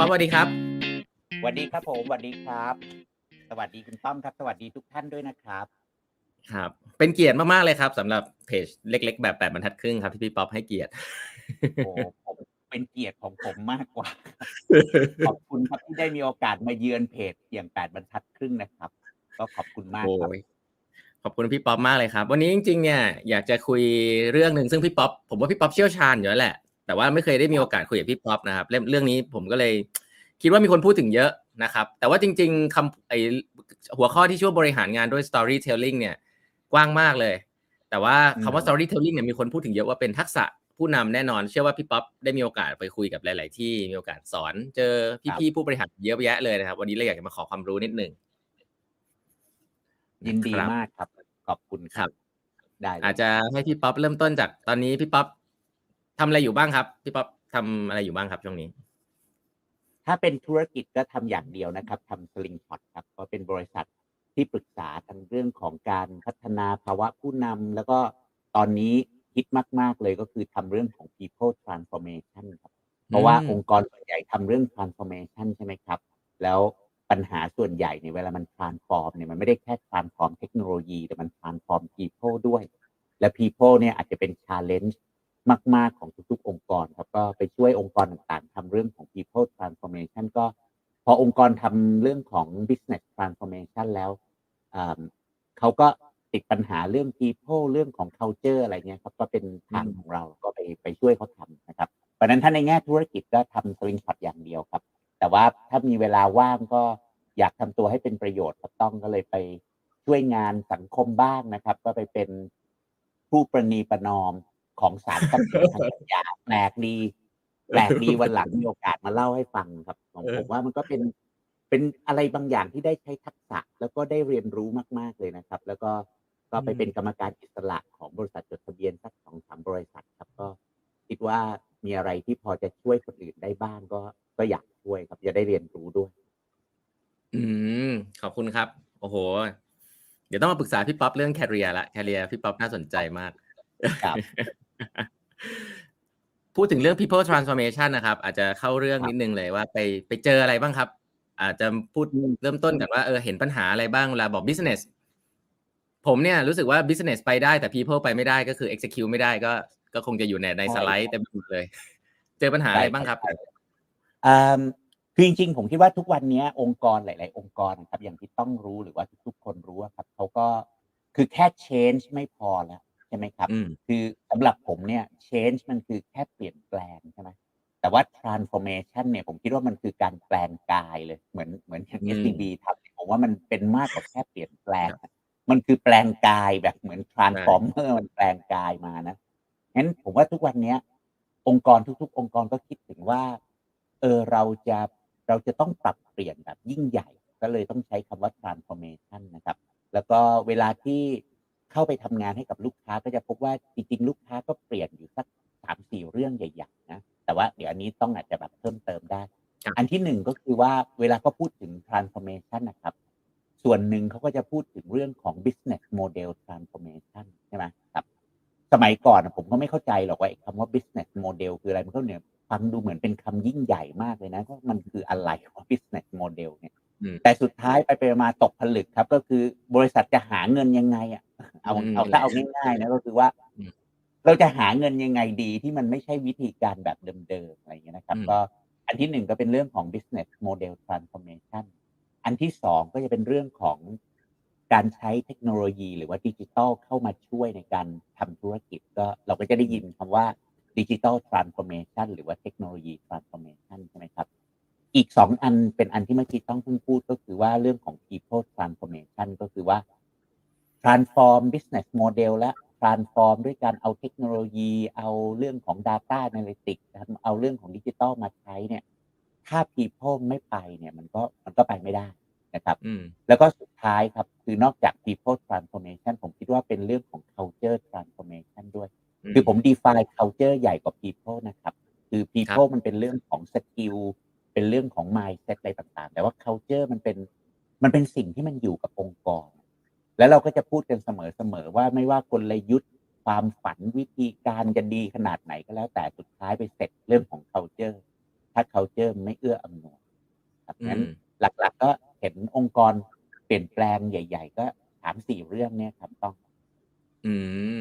ป๊อปสวัสดีครับสวัสดีครับผมสวัสดีครับ สวัสดีคุณต้องครับ สวัสดีทุกท่านด้วยนะครับ ครับ เป็นเกียรติมากๆเลยครับสำหรับเพจเล็ก ๆ แบบแปดบรรทัดครึ่งครับที่พี่ป๊อปให้เกียรติโอ้ผมเป็นเกียรติของผมมากกว่า ขอบคุณครับที่ได้มีโอกาสมาเยือนเพจอย่างแปดบรรทัดครึ่งนะครับ ก็ขอบคุณมากโอ้ครับยขอบคุณพี่ป๊อปมากเลยครับ วันนี้จริงๆเนี่ยอยากจะคุยเรื่องหนึ่งซึ่งพี่ป๊อปผมว่าพี่ป๊อปเชี่ยวชาญอยู่แล้วแหละ แต่ว่าไม่เคยได้มีโอกาสคุยกับพี่ป๊อปนะครับเรื่องเรื่องนี้ผมก็เลยคิดว่ามีคนพูดถึงเยอะนะครับ แต่ว่าจริงๆคำไอหัวข้อที่ชื่อว่าบริหารงานด้วย storytelling เนี่ยกว้างมากเลย แต่ว่าคำว่าอืม storytelling เนี่ยมีคนพูดถึงเยอะว่าเป็นทักษะผู้นำแน่นอน เชื่อว่าพี่ป๊อปได้มีโอกาสไปคุยกับหลาย ๆ ที่มีโอกาสสอน เจอพี่ๆผู้บริหารเยอะแยะเลยนะครับ วันนี้เลยอยากจะมาขอความรู้นิดหนึ่งยินดีครับมากครับ ขอบคุณคครัรับบได้เลยอาจจะให้พี่ป๊อปเริ่มต้นจากตอนนี้พี่ป๊อป ทำอะไรอยู่บ้างครับพี่ป๊อปทำอะไรอยู่บ้างครับช่วงนี้ ถ้าเป็นธุรกิจก็ทำอย่างเดียวนะครับทำสลิงพอตครับก็เป็นบริษัทที่ปรึกษาทางเรื่องของการพัฒนาภาวะผู้นำแล้วก็ตอนนี้ฮิตมาก ๆ เลยก็คือทำเรื่องของ people transformation ครับ เพราะว่าอืม องค์กรส่วนใหญ่ทำเรื่อง transformation ใช่ไหมครับ แล้วปัญหาส่วนใหญ่เนี่ยเวลามัน transform เนี่ยมันไม่ได้แค่ transform เทคโนโลยี แต่มัน transform people ด้วย และ people เนี่ยอาจจะเป็น challenge มาก ๆ ของทุก ๆ องค์กรครับก็ไปช่วยองค์กรต่างๆทำเรื่องของ people transformation ก็พอองค์กรทำเรื่องของ business transformation แล้วอ่าเขาก็ติดปัญหาเรื่อง people เรื่องของ culture อะไรเงี้ยครับ ก็เป็นทางอืมของเราก็ไปไปช่วยเขาทำนะครับเพราะฉะนั้นถ้าในแง่ธุรกิจก็ทำสลิงพอตอย่างเดียวครับ แต่ว่าถ้ามีเวลาว่างก็อยากทำตัวให้เป็นประโยชน์ครับต้องก็เลยไปช่วยงานสังคมบ้างนะครับ ก็ไปเป็นผู้ประนีประนอม ของศาลทรัพย์สินทางปัญญาแปลกดี แปลกดีวันหลังมีโอกาสมาเล่าให้ฟังครับผมเออผมว่ามันก็เป็นเป็นอะไรบางอย่างที่ได้ใช้ทักษะ แล้วก็ได้เรียนรู้มากๆเลยนะครับ แล้วก็ก็ไปเป็นกรรมการอิสระของบริษัทจดทะเบียนสักสองสามบริษัทครับก็คิดว่ามีอะไรที่พอจะช่วยคนอื่นได้บ้างก็ก็อยากช่วยครับจะได้เรียนรู้ด้วย อืมขอบคุณครับ โอ้โห เดี๋ยวต้องมาปรึกษาพี่ป๊อปเรื่องแคเรียละแคเรียพี่ป๊อปน่าสนใจมากครับ พูดถึงเรื่อง people transformation นะครับ อาจจะเข้าเรื่องครับนิดนึงเลยว่าไปไปเจออะไรบ้างครับ อาจจะพูดอืมเริ่มต้นกันว่าเออเห็นปัญหาอะไรบ้างเวลาบอก business ผมเนี่ยรู้สึกว่า business ไปได้แต่ people ไปไม่ได้ก็คือ execute ไม่ได้ก็ก็คงจะอยู่ในในใช่สไลด์เต็มไปหมดเลย เจอปัญหาอะไรบ้างครับใช่อ่าคือจริงๆ ผมคิดว่าทุกวันนี้องค์กรหลาย ๆ องค์กรนะครับอย่างที่ต้องรู้หรือว่าทุกๆคนรู้อะครับเขาก็คือแค่ change ไม่พอแล้ว ใช่ไหมครับอืมคือสำหรับผมเนี่ย change มันคือแค่เปลี่ยนแปลงใช่ไหมแต่ว่า transformation เนี่ยผมคิดว่ามันคือการแปลงกายเลย เหมือนเหมือนอย่างอืม SCB ทำเนี่ยผมว่ามันเป็นมากกว่าแค่เปลี่ยนแปลงอะมันคือแปลงกายแบบเหมือน transformer มันแปลงกายมานะงั้นผมว่าทุกวันเนี้ย องค์กรทุก ๆ องค์กรก็คิดถึงว่า เออเราจะเราจะต้องปรับเปลี่ยนแบบยิ่งใหญ่ ก็เลยต้องใช้คำว่า transformation นะครับ แล้วก็เวลาที่ เข้าไปทำงานให้กับลูกค้าก็จะพบว่าจริงๆ ลูกค้าก็เปลี่ยนอยู่สักสามสี่เรื่องใหญ่ๆนะแต่ว่าเดี๋ยวอันนี้ต้องอาจจะแบบเพิ่มเติมได้ครับอันที่หนึ่งก็คือว่าเวลาเขาพูดถึง transformation นะครับ ส่วนหนึ่งเขาก็จะพูดถึงเรื่องของ business model transformation ใช่ไหมครับ สมัยก่อนอะผมก็ไม่เข้าใจหรอกว่าไอ้คำว่า business model คืออะไรมันก็เนี่ยฟังดูเหมือนเป็นคำยิ่งใหญ่มากเลยนะว่ามันคืออะไรว่า business model เนี่ยอืม แต่สุดท้ายไปไปมาตกผลึกครับ ก็คือบริษัทจะหาเงินยังไงอะเอาอืมเอาถ้าเอาง่ายๆนะก็คือว่าอืมเราจะหาเงินยังไงดีที่มันไม่ใช่วิธีการแบบเดิมๆอะไรอย่างเงี้ยนะครับอืมก็อันที่หนึ่งก็เป็นเรื่องของ business model transformation อันที่สองก็จะเป็นเรื่องของการใช้เทคโนโลยีหรือว่าดิจิทัลเข้ามาช่วยในการทำธุรกิจก็เราก็จะได้ยินคำว่า digital transformation หรือว่า technology transformation ใช่ไหมครับ อีกสองอันเป็นอันที่เมื่อกี้ต้องเพิ่งพูดก็คือว่าเรื่องของ people transformation ก็คือว่า transform business model และ transform ด้วยการเอาเทคโนโลยี เอาเรื่องของ data analytics นะครับเอาเรื่องของดิจิทัลมาใช้เนี่ย ถ้า people ไม่ไปเนี่ยมันก็มันก็ไปไม่ได้นะครับอืมแล้วก็สุดท้ายครับ คือนอกจาก people transformation ผมคิดว่าเป็นเรื่องของ culture transformation ด้วย คือผม define culture ใหญ่กว่า people นะครับ คือ people มันเป็นเรื่องของ skill เป็นเรื่องของ mindset อะไรต่างๆ แต่ว่า culture มันเป็นมันเป็นสิ่งที่มันอยู่กับองค์กร แล้วเราก็จะพูดกันเสมอๆว่าไม่ว่ากลยุทธ์ความฝันวิธีการจะดีขนาดไหนก็แล้ว แต่สุดท้ายไปเสร็จเรื่องของ culture ถ้า culture ไม่เอื้ออำนวยครับอืงั้นมหลักๆ ก็เห็นองค์กรเปลี่ยนแปลงใหญ่ ๆ ก็3-4เรื่องเนี่ยครับต้อง อืม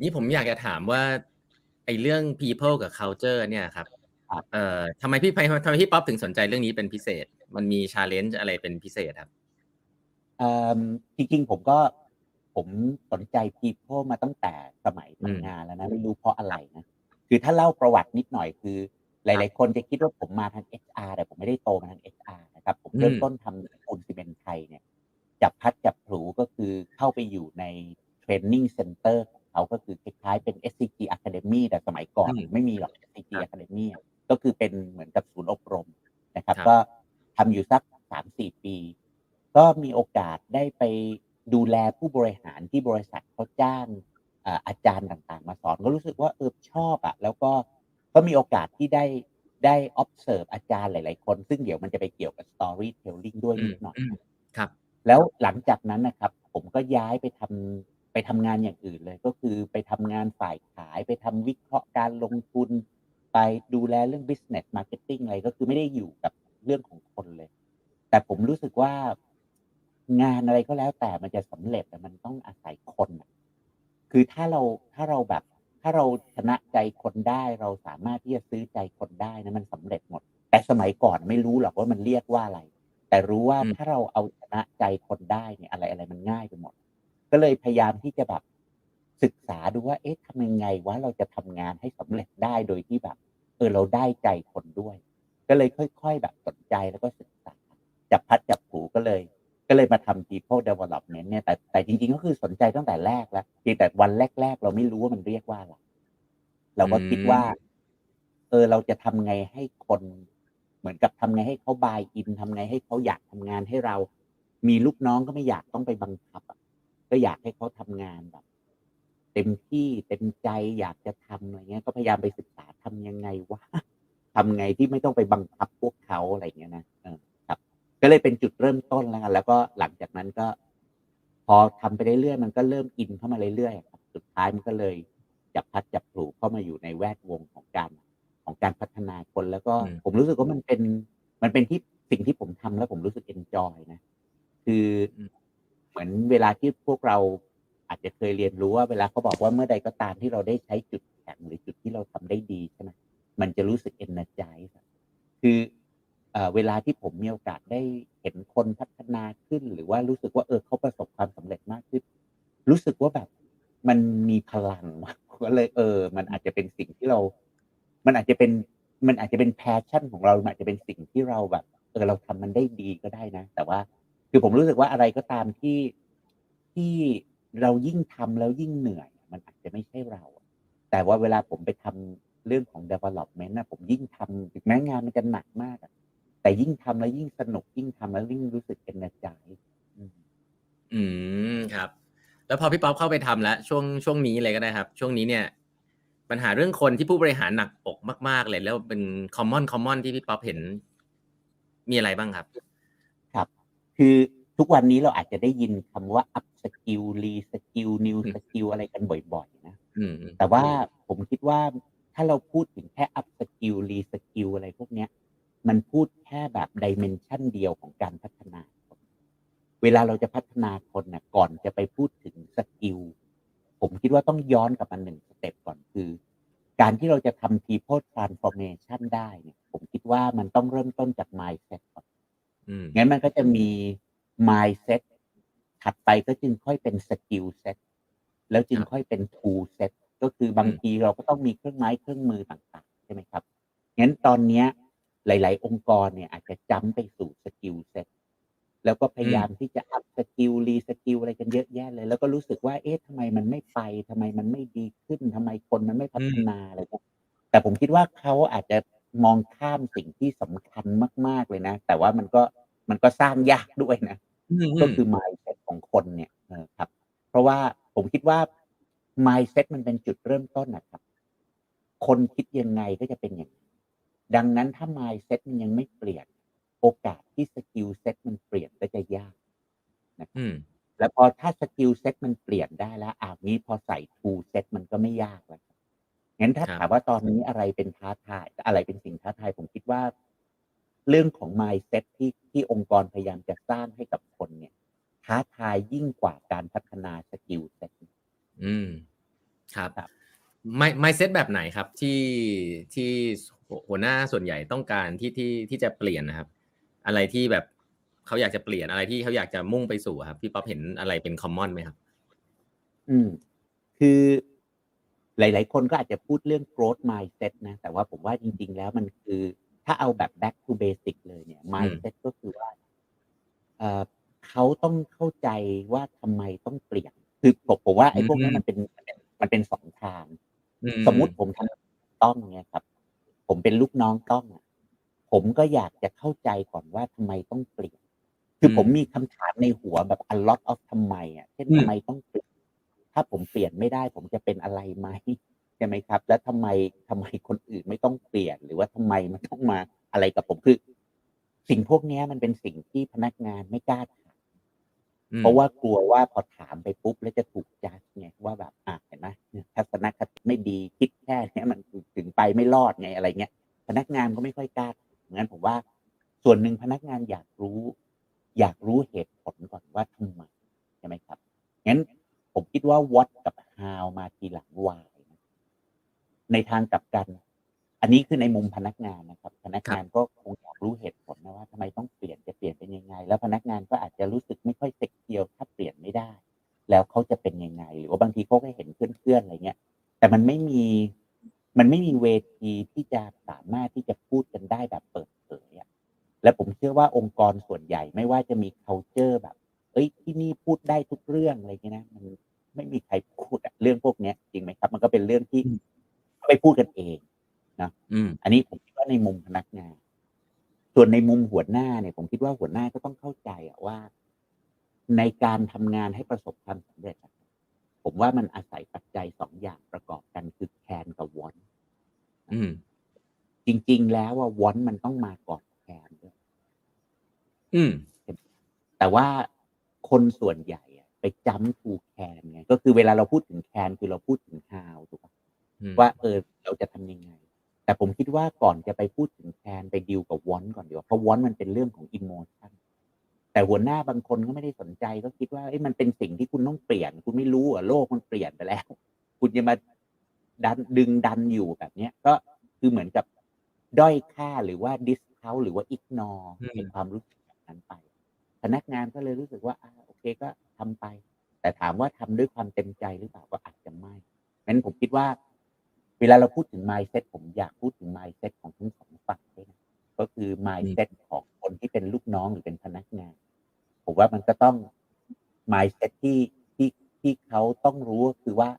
นี่ผมอยากจะถามว่าไอ้เรื่อง people กับ culture เนี่ยครับครับ เอ่อทำไมพี่ไพทำไมพี่ป๊อปถึงสนใจเรื่องนี้เป็นพิเศษ มันมี challenge อะไรเป็นพิเศษครับ?เอ่อจริงๆผมก็ผมสนใจ people มาตั้งแต่สมัยอืมทำงานแล้วนะไม่รู้เพราะอะไรนะคือถ้าเล่าประวัตินิดหน่อยคือหครัลายบๆคนจะคิดว่าผมมาทาง HR แต่ผมไม่ได้โตมาทาง HR นะครับ ผมอืเริ่มมต้นทำปูนซีเมนต์ไทยเนี่ยจับพลัดจับผลูก็คือเข้าไปอยู่ใน training center ของเขาก็คือคล้ายๆเป็น SCG Academy แต่สมัยก่ออืนมไม่มีหรอก SCG ครับ Academy อะ ก็คือเป็นเหมือนกับศูนย์อบรมนะครับครับก็ทำอยู่สัก3-4ปี ก็มีโอกาสได้ไปดูแลผู้บริหารที่บริษัทเขาจ้างอ่าอาจารย์ต่างๆ มาสอนก็รู้สึกว่าเออชอบอะแล้วก็ก็มีโอกาสที่ได้ได้ observe อาจารย์หลาย ๆ คน ซึ่งเดี๋ยวมันจะไปเกี่ยวกับ storytelling ด้วยอืนิมดหน่อยอืมครับ แล้วหลังจากนั้นน่ะครับ ผมก็ย้ายไปทำไปทำงานอย่างอื่นเลย ก็คือไปทำงานฝ่ายขายไปทำวิเคราะห์การลงทุน ไปดูแลเรื่อง business marketing อะไรก็คือไม่ได้อยู่กับเรื่องของคนเลย แต่ผมรู้สึกว่างานอะไรก็แล้วแต่มันจะสำเร็จอะมันต้องอาศัยคนน่ะคือถ้าเราถ้าเราแบบ ถ้าเราชนะใจคนได้เราสามารถที่จะซื้อใจคนได้นะมันสำเร็จหมด แต่สมัยก่อนไม่รู้หรอกว่ามันเรียกว่าอะไร แต่รู้ว่าอืมถ้าเราเอาชนะใจคนได้เนี่ยอะไรๆมันง่ายไปหมด ก็เลยพยายามที่จะแบบ ศึกษาดูว่า เอ๊ะทำยังไงวะเราจะทำงานให้สำเร็จได้โดยที่แบบ เออเราได้ใจคนด้วย ก็เลยค่อย ๆ แบบสนใจแล้วก็ศึกษา จับพัดจับผูก็เลย ก็เลยมาทำ people development เนี่ยแต่แต่จริงๆก็คือสนใจตั้งแต่แรกแล้วเพียงแต่วันแรก ๆ เราไม่รู้ว่ามันเรียกว่าอะไรเราก็คิดว่า เออเราจะทำไงให้คนเหมือนกับทำไงให้เขา buy in ทำไงให้เขาอยากทำงานให้เรา มีลูกน้องก็ไม่อยากต้องไปบังคับก็อยากให้เขาทำงานแบบ เต็มที่เต็มใจอยากจะทำอะไรเงี้ย ก็พยายามไปศึกษาทำยังไงวะทำไงที่ไม่ต้องไปบังคับพวกเขาอะไรอย่างเงี้ยนะเออครับ ก็เลยเป็นจุดเริ่มต้นแล้วกันแล้วก็หลังจากนั้นก็ พอทำไปเรื่อยๆมันก็เริ่มอินเข้ามาเรื่อยๆอะครับสุดท้ายมันก็เลยจับพลัดจับผลูเข้ามาอยู่ในแวดวงของการของการพัฒนาคนแล้วก็อืม ผมรู้สึกว่ามันเป็น มันเป็นที่สิ่งที่ผมทำแล้วผมรู้สึกเอนจอยนะ คืออืมเหมือนเวลาที่พวกเรา อาจจะเคยเรียนรู้ว่าเวลาเขาบอกว่าเมื่อใดก็ตามที่เราได้ใช้จุดแข็งหรือจุดที่เราทำได้ดีใช่ไหมมันจะรู้สึก energize อะคือเอ่อเวลาที่ผมมีโอกาสได้เห็นคนพัฒนาขึ้น หรือว่ารู้สึกว่าเออเขาประสบความสำเร็จมากขึ้น รู้สึกว่าแบบมันมีพลังว่ะก็เลยเออ มันอาจจะเป็นสิ่งที่เรา มันอาจจะเป็นมันอาจจะเป็น passion ของเราอาจจะเป็นสิ่งที่เราแบบเออเราทำมันได้ดีก็ได้นะ แต่ว่า คือผมรู้สึกว่าอะไรก็ตามที่ที่ เรายิ่งทำแล้วยิ่งเหนื่อย มันอาจจะไม่ใช่เราอะแต่ว่าเวลาผมไปทำเรื่องของ development น่ะผมยิ่งทำถึงแม้งานมันจะหนักมากอะแต่ยิ่งทำแล้วยิ่งสนุกยิ่งทำแล้วยิ่งรู้สึก energize อืมอืมครับ แล้วพอพี่ป๊อปเข้าไปทำแล้วช่วงช่วงนี้เลยก็ได้ครับ ช่วงนี้เนี่ย ปัญหาเรื่องคนที่ผู้บริหารหนักอกมากๆเลยแล้วเป็น common common ที่พี่ป๊อปเห็นมีอะไรบ้างครับ?ครับ คือ ทุกวันนี้เราอาจจะได้ยินคำว่า up skill re skill new อืม skill อะไรกันบ่อยๆนะอืมแต่ว่าผมคิดว่าถ้าเราพูดถึงแค่ up skill re skill อะไรพวกเนี้ย มันพูดแค่แบบ dimension เดียวของการพัฒนาคนเวลาเราจะพัฒนาคนน่ะก่อนจะไปพูดถึง skillผมคิดว่าต้องย้อนกลับมา1สเต็ปก่อนคือ การที่เราจะทำ people transformation ได้เนี่ย ผมคิดว่ามันต้องเริ่มต้นจาก mindset ก่อนอืมงั้นมันก็จะมี mindset ถัดไปก็จึงค่อยเป็น skill set แล้วจึงครับค่อยเป็น tool set ก็คือบาอืงมทีเราก็ต้องมีเครื่องไม้เครื่องมือต่างๆ ใช่ไหมครับ งั้นตอนเนี้ยหลาย ๆ องค์กรเนี่ยอาจจะจัมป์ไปสู่ skill set แล้วก็พอืยายามมที่จะ up skill re skill อะไรกันเยอะแยะเลย แล้วก็รู้สึกว่าเอ๊ะทำไมมันไม่ไปทำไมมันไม่ดีขึ้นทำไมคนมันไม่พัอืฒมนาอะไรเงี้ยแต่ผมคิดว่าเขาอาจจะมองข้ามสิ่งที่สำคัญมาก ๆเลยนะ แต่ว่ามันก็มันก็สร้างยากด้วยนะอื ก็มคือ mindset ของคนเนี่ยเออครับ เพราะว่าผมคิดว่า mindset มันเป็นจุดเริ่มต้นอะครับ คนคิดยังไงก็จะเป็นอย่างนั้นดังนั้นถ้า mindset มันยังไม่เปลี่ยน โอกาสที่ skill set มันเปลี่ยนก็จะยากนะคอืรับอืมแล้วพอถ้า skill set มันเปลี่ยนได้แล้วอ้าวงี้พอใส่ tool set มันก็ไม่ยากแล้วครับทงั้นถ้าครับถามว่าตอนนี้อะไรเป็นท้าทาย อะไรเป็นสิ่งท้าทายผมคิดว่า เรื่องของ mindset ที่ที่องค์กรพยายามจะสร้างให้กับคนเนี่ย ท้าทายยิ่งกว่าการพัฒนา skill set อืม ครับครับไม่ไม่เซตแบบไหนครับที่ที่หัวหน้าส่วนใหญ่ต้องการที่ที่ที่จะเปลี่ยนนะครับ อะไรที่แบบเขาอยากจะเปลี่ยนอะไรที่เขาอยากจะมุ่งไปสู่ครับ พี่ป๊อปเห็นอะไรเป็นคอมมอนไหมครับ อืม คือหลาย ๆ คนก็อาจจะพูดเรื่อง growth mindset นะ แต่ว่าผมว่าจริง ๆ แล้วมันคือ ถ้าเอาแบบ back to basic เลยเนี่ย mindset ก็คือว่าเอ่อเขาต้องเข้าใจว่าทำไมต้องเปลี่ยน คือผมผมว่าไอ้พวกนี้อืมมันเป็นมันเป็นมันเป็นสองทางอืสมมุติผมทำต้องเนี่ยครับ ผมเป็นลูกน้องต้องอะผมก็อยากจะเข้าใจก่อนว่าทำไมต้องเปลี่ยน คือผมมีคำถามในหัวแบบ a lot of ทำไมอะ เช่นทำไมต้องเปลี่ยน ถ้าผมเปลี่ยนไม่ได้ ผมจะเป็นอะไรไหมใช่ไหมครับ แล้วทำไมทำไมคนอื่นไม่ต้องเปลี่ยน หรือว่าทำไมมันต้องมาอะไรกับผมคือ สิ่งพวกเนี้ยมันเป็นสิ่งที่พนักงานไม่กล้าถามอืมเพราะว่ากลัวว่าพอถามไปปุ๊บแล้วจะถูกจัดไงว่าแบบอะเห็นไหมทัศนคติไม่ดีคิดแค่เนี้ยมันถึงไปไม่รอดไงอะไรเงี้ยพนักงานก็ไม่ค่อยกล้างั้นผมว่า ส่วนหนึ่งพนักงานอยากรู้ อยากรู้เหตุผลก่อนว่าทำไมใช่ไหมครับงั้นผมคิดว่า what กับ how มาทีหลัง why นะ ในทางกลับกัน อันนี้คือในมุมพนักงานนะครับ พนักงานก็คงอยากรู้เหตุผลนะว่าทำไมต้องเปลี่ยนจะเปลี่ยนเป็นยังไง แล้วพนักงานก็อาจจะรู้สึกไม่ค่อยเซ็กเทียวถ้าเปลี่ยนไม่ได้ แล้วเขาจะเป็นยังไง หรือว่าบางทีเขาก็เห็นเพื่อนๆอะไรเงี้ย แต่มันไม่มีมันไม่มีเวทีที่จะสามารถที่จะพูดกันได้แบบเปิดเผยอะและผมเชื่อว่าองค์กรส่วนใหญ่ไม่ว่าจะมี culture แบบ เอ้ยที่นี่พูดได้ทุกเรื่องอะไรเงี้ยนะมันไม่มีใครพูดอะเรื่องพวกเนี้ยจริงไหมครับ มันก็เป็นเรื่องที่ ไปพูดกันเองอืมอันนี้ผมคิดว่าในมุมพนักงาน ส่วนในมุมหัวหน้าเนี่ย ผมคิดว่าหัวหน้าก็ต้องเข้าใจอะว่า ในการทำงานให้ประสบความสำเร็จอะผมว่ามันอาศัยปัจจัยสองอย่างประกอบกันคือแคนกับวอนอืมจริง ๆ แล้วว่าวอนมันต้องมาก่อนแคนด้วยอืมแต่ว่าคนส่วนใหญ่อะไปจัมทูแคนไงก็คือเวลาเราพูดถึงแคนคือเราพูดถึง how ถูกปะอืม ว่าเออเราจะทำยังไง แต่ผมคิดว่าก่อนจะไปพูดถึงแคนไปดิวกับวอนก่อนดีกว่าเพราะวอนมันเป็นเรื่องของอิโมชันแต่หัวหน้าบางคนก็ไม่ได้สนใจก็คิดว่าเอ้ยมันเป็นสิ่งที่คุณต้องเปลี่ยน คุณไม่รู้อะโลกมันเปลี่ยนไปแล้ว คุณจะมาดันดึงดันอยู่แบบเนี้ยก็คือเหมือนกับด้อยค่าหรือว่าดิสเ u าหรือว่าอิกนออืมในความรู้สึกแบบนั้นไป พนักงานก็เลยรู้สึกว่าอ่าโอเคก็ทำไป แต่ถามว่าทำด้วยความเต็มใจหรือเปล่าก็อาจจะไม่งั้นผมคิดว่า เวลาเราพูดถึง mindset ผมอยากพูดถึง mindset ของทั้งสองฝั่งด้วยนะก็คือ mindset ของคนที่เป็นลูกน้องหรือเป็นพนักงาน ผมว่ามันก็ต้อง mindset ที่ที่ที่เขาต้องรู้ก็คือว่า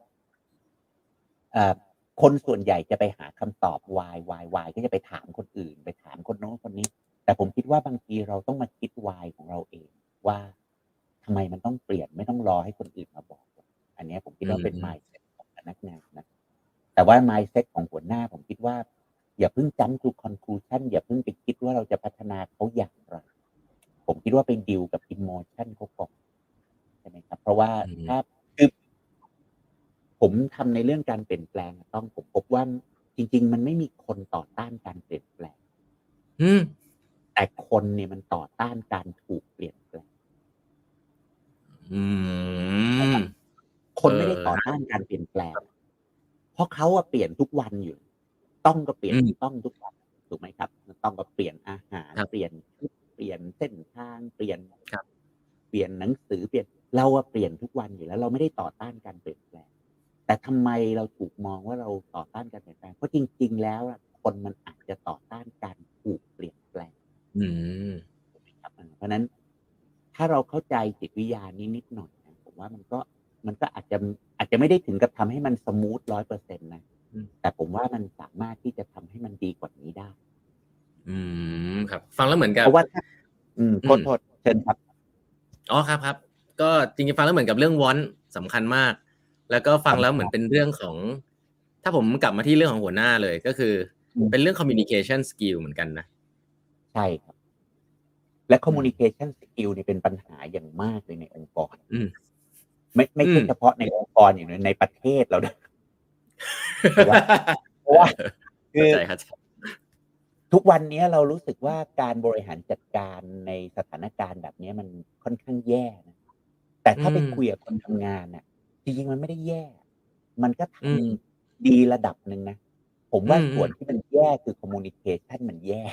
เอ่อคนส่วนใหญ่จะไปหาคำตอบ why why why ก็จะไปถามคนอื่น ไปถามคนโน้นคนนี้ แต่ผมคิดว่าบางทีเราต้องมาคิด why ของเราเองว่าทำไมมันต้องเปลี่ยนไม่ต้องรอให้คนอื่นมาบอก อันเนี้ยผมคิดว่าเป็นอืม mindset ของพนักงานนะ แต่ว่า mindset ของหัวหน้าผมคิดว่า อย่าเพิ่งจำ to conclusion อย่าเพิ่งไปคิดว่าเราจะพัฒนาเขาอย่างไร ผมคิดว่าไปดิวกับ emotion เขาก่อนใช่ไหมครับ เพราะว่าอืมถ้าคือผมทำในเรื่องการเปลี่ยนแปลงอะต้องผมพบว่าจริง ๆ มันไม่มีคนต่อต้านการเปลี่ยนแปลง อืมแต่คนเนี่ยมันต่อต้านการถูกเปลี่ยนแปลง อืมคนไม่ได้เออต่อต้านการเปลี่ยนแปลง เพราะเขาอะเปลี่ยนทุกวันอยู่ ต้องก็เปลี่ยนอืมต้องทุกวันถูกไหมครับ ต้องก็เปลี่ยนอาหารครับเปลี่ยนชุดเปลี่ยนเส้นทางเปลี่ยนครับเปลี่ยนหนังสือเปลี่ยนเราอะเปลี่ยนทุกวันอยู่แล้ว เราไม่ได้ต่อต้านการเปลี่ยนแปลงแต่ทำไมเราถูกมองว่าเราต่อต้านการเปลี่ยนแปลงเพราะจริง ๆ แล้วอะคนมันอาจจะต่อต้านการถูกเปลี่ยนแปลงอืมครับเพราะฉะนั้นถ้าเราเข้าใจจิตวิทยานี้นิดหน่อยนะผมว่ามันก็ มันก็อาจจะอาจจะไม่ได้ถึงกับทำให้มันสมูทร้อยเปอร์เซ็นต์นะอืมแต่ผมว่ามันสามารถที่จะทำให้มันดีกว่านี้ได้ อืมครับ ฟังแล้วเหมือนกับเพราะว่าถ้าอืมโทษอืมโทษเชิญครับอ๋อครับครับ ก็จริงๆฟังแล้วเหมือนกับเรื่องวอนสำคัญมาก แล้วก็ฟังแล้วเหมือนเป็นเรื่องของ ถ้าผมกลับมาที่เรื่องของหัวหน้าเลยก็คืออมเป็นเรื่อง communication skill เหมือนกันนะ ใช่ครับและ communication skill นี่เป็นปัญหาอย่างมากเลยในองค์กรอืม ไม่ไม่ใช่อืมเฉพาะในองค์กรอย่างเดียวในประเทศเราด้วยถูกปะเพราะว่าคือเข้าใจเข้าใจทุกวันนี้เรารู้สึกว่าการบริหารจัดการในสถานการณ์แบบนี้มันค่อนข้างแย่นะแต่ถ้าไปอืมคุยกับคนทำงานน่ะ จริงๆมันไม่ได้แย่ มันก็ทอืมำดีระดับหนึ่งนะผมว่าอืมส่วนที่มันแย่คือ communication มันแย่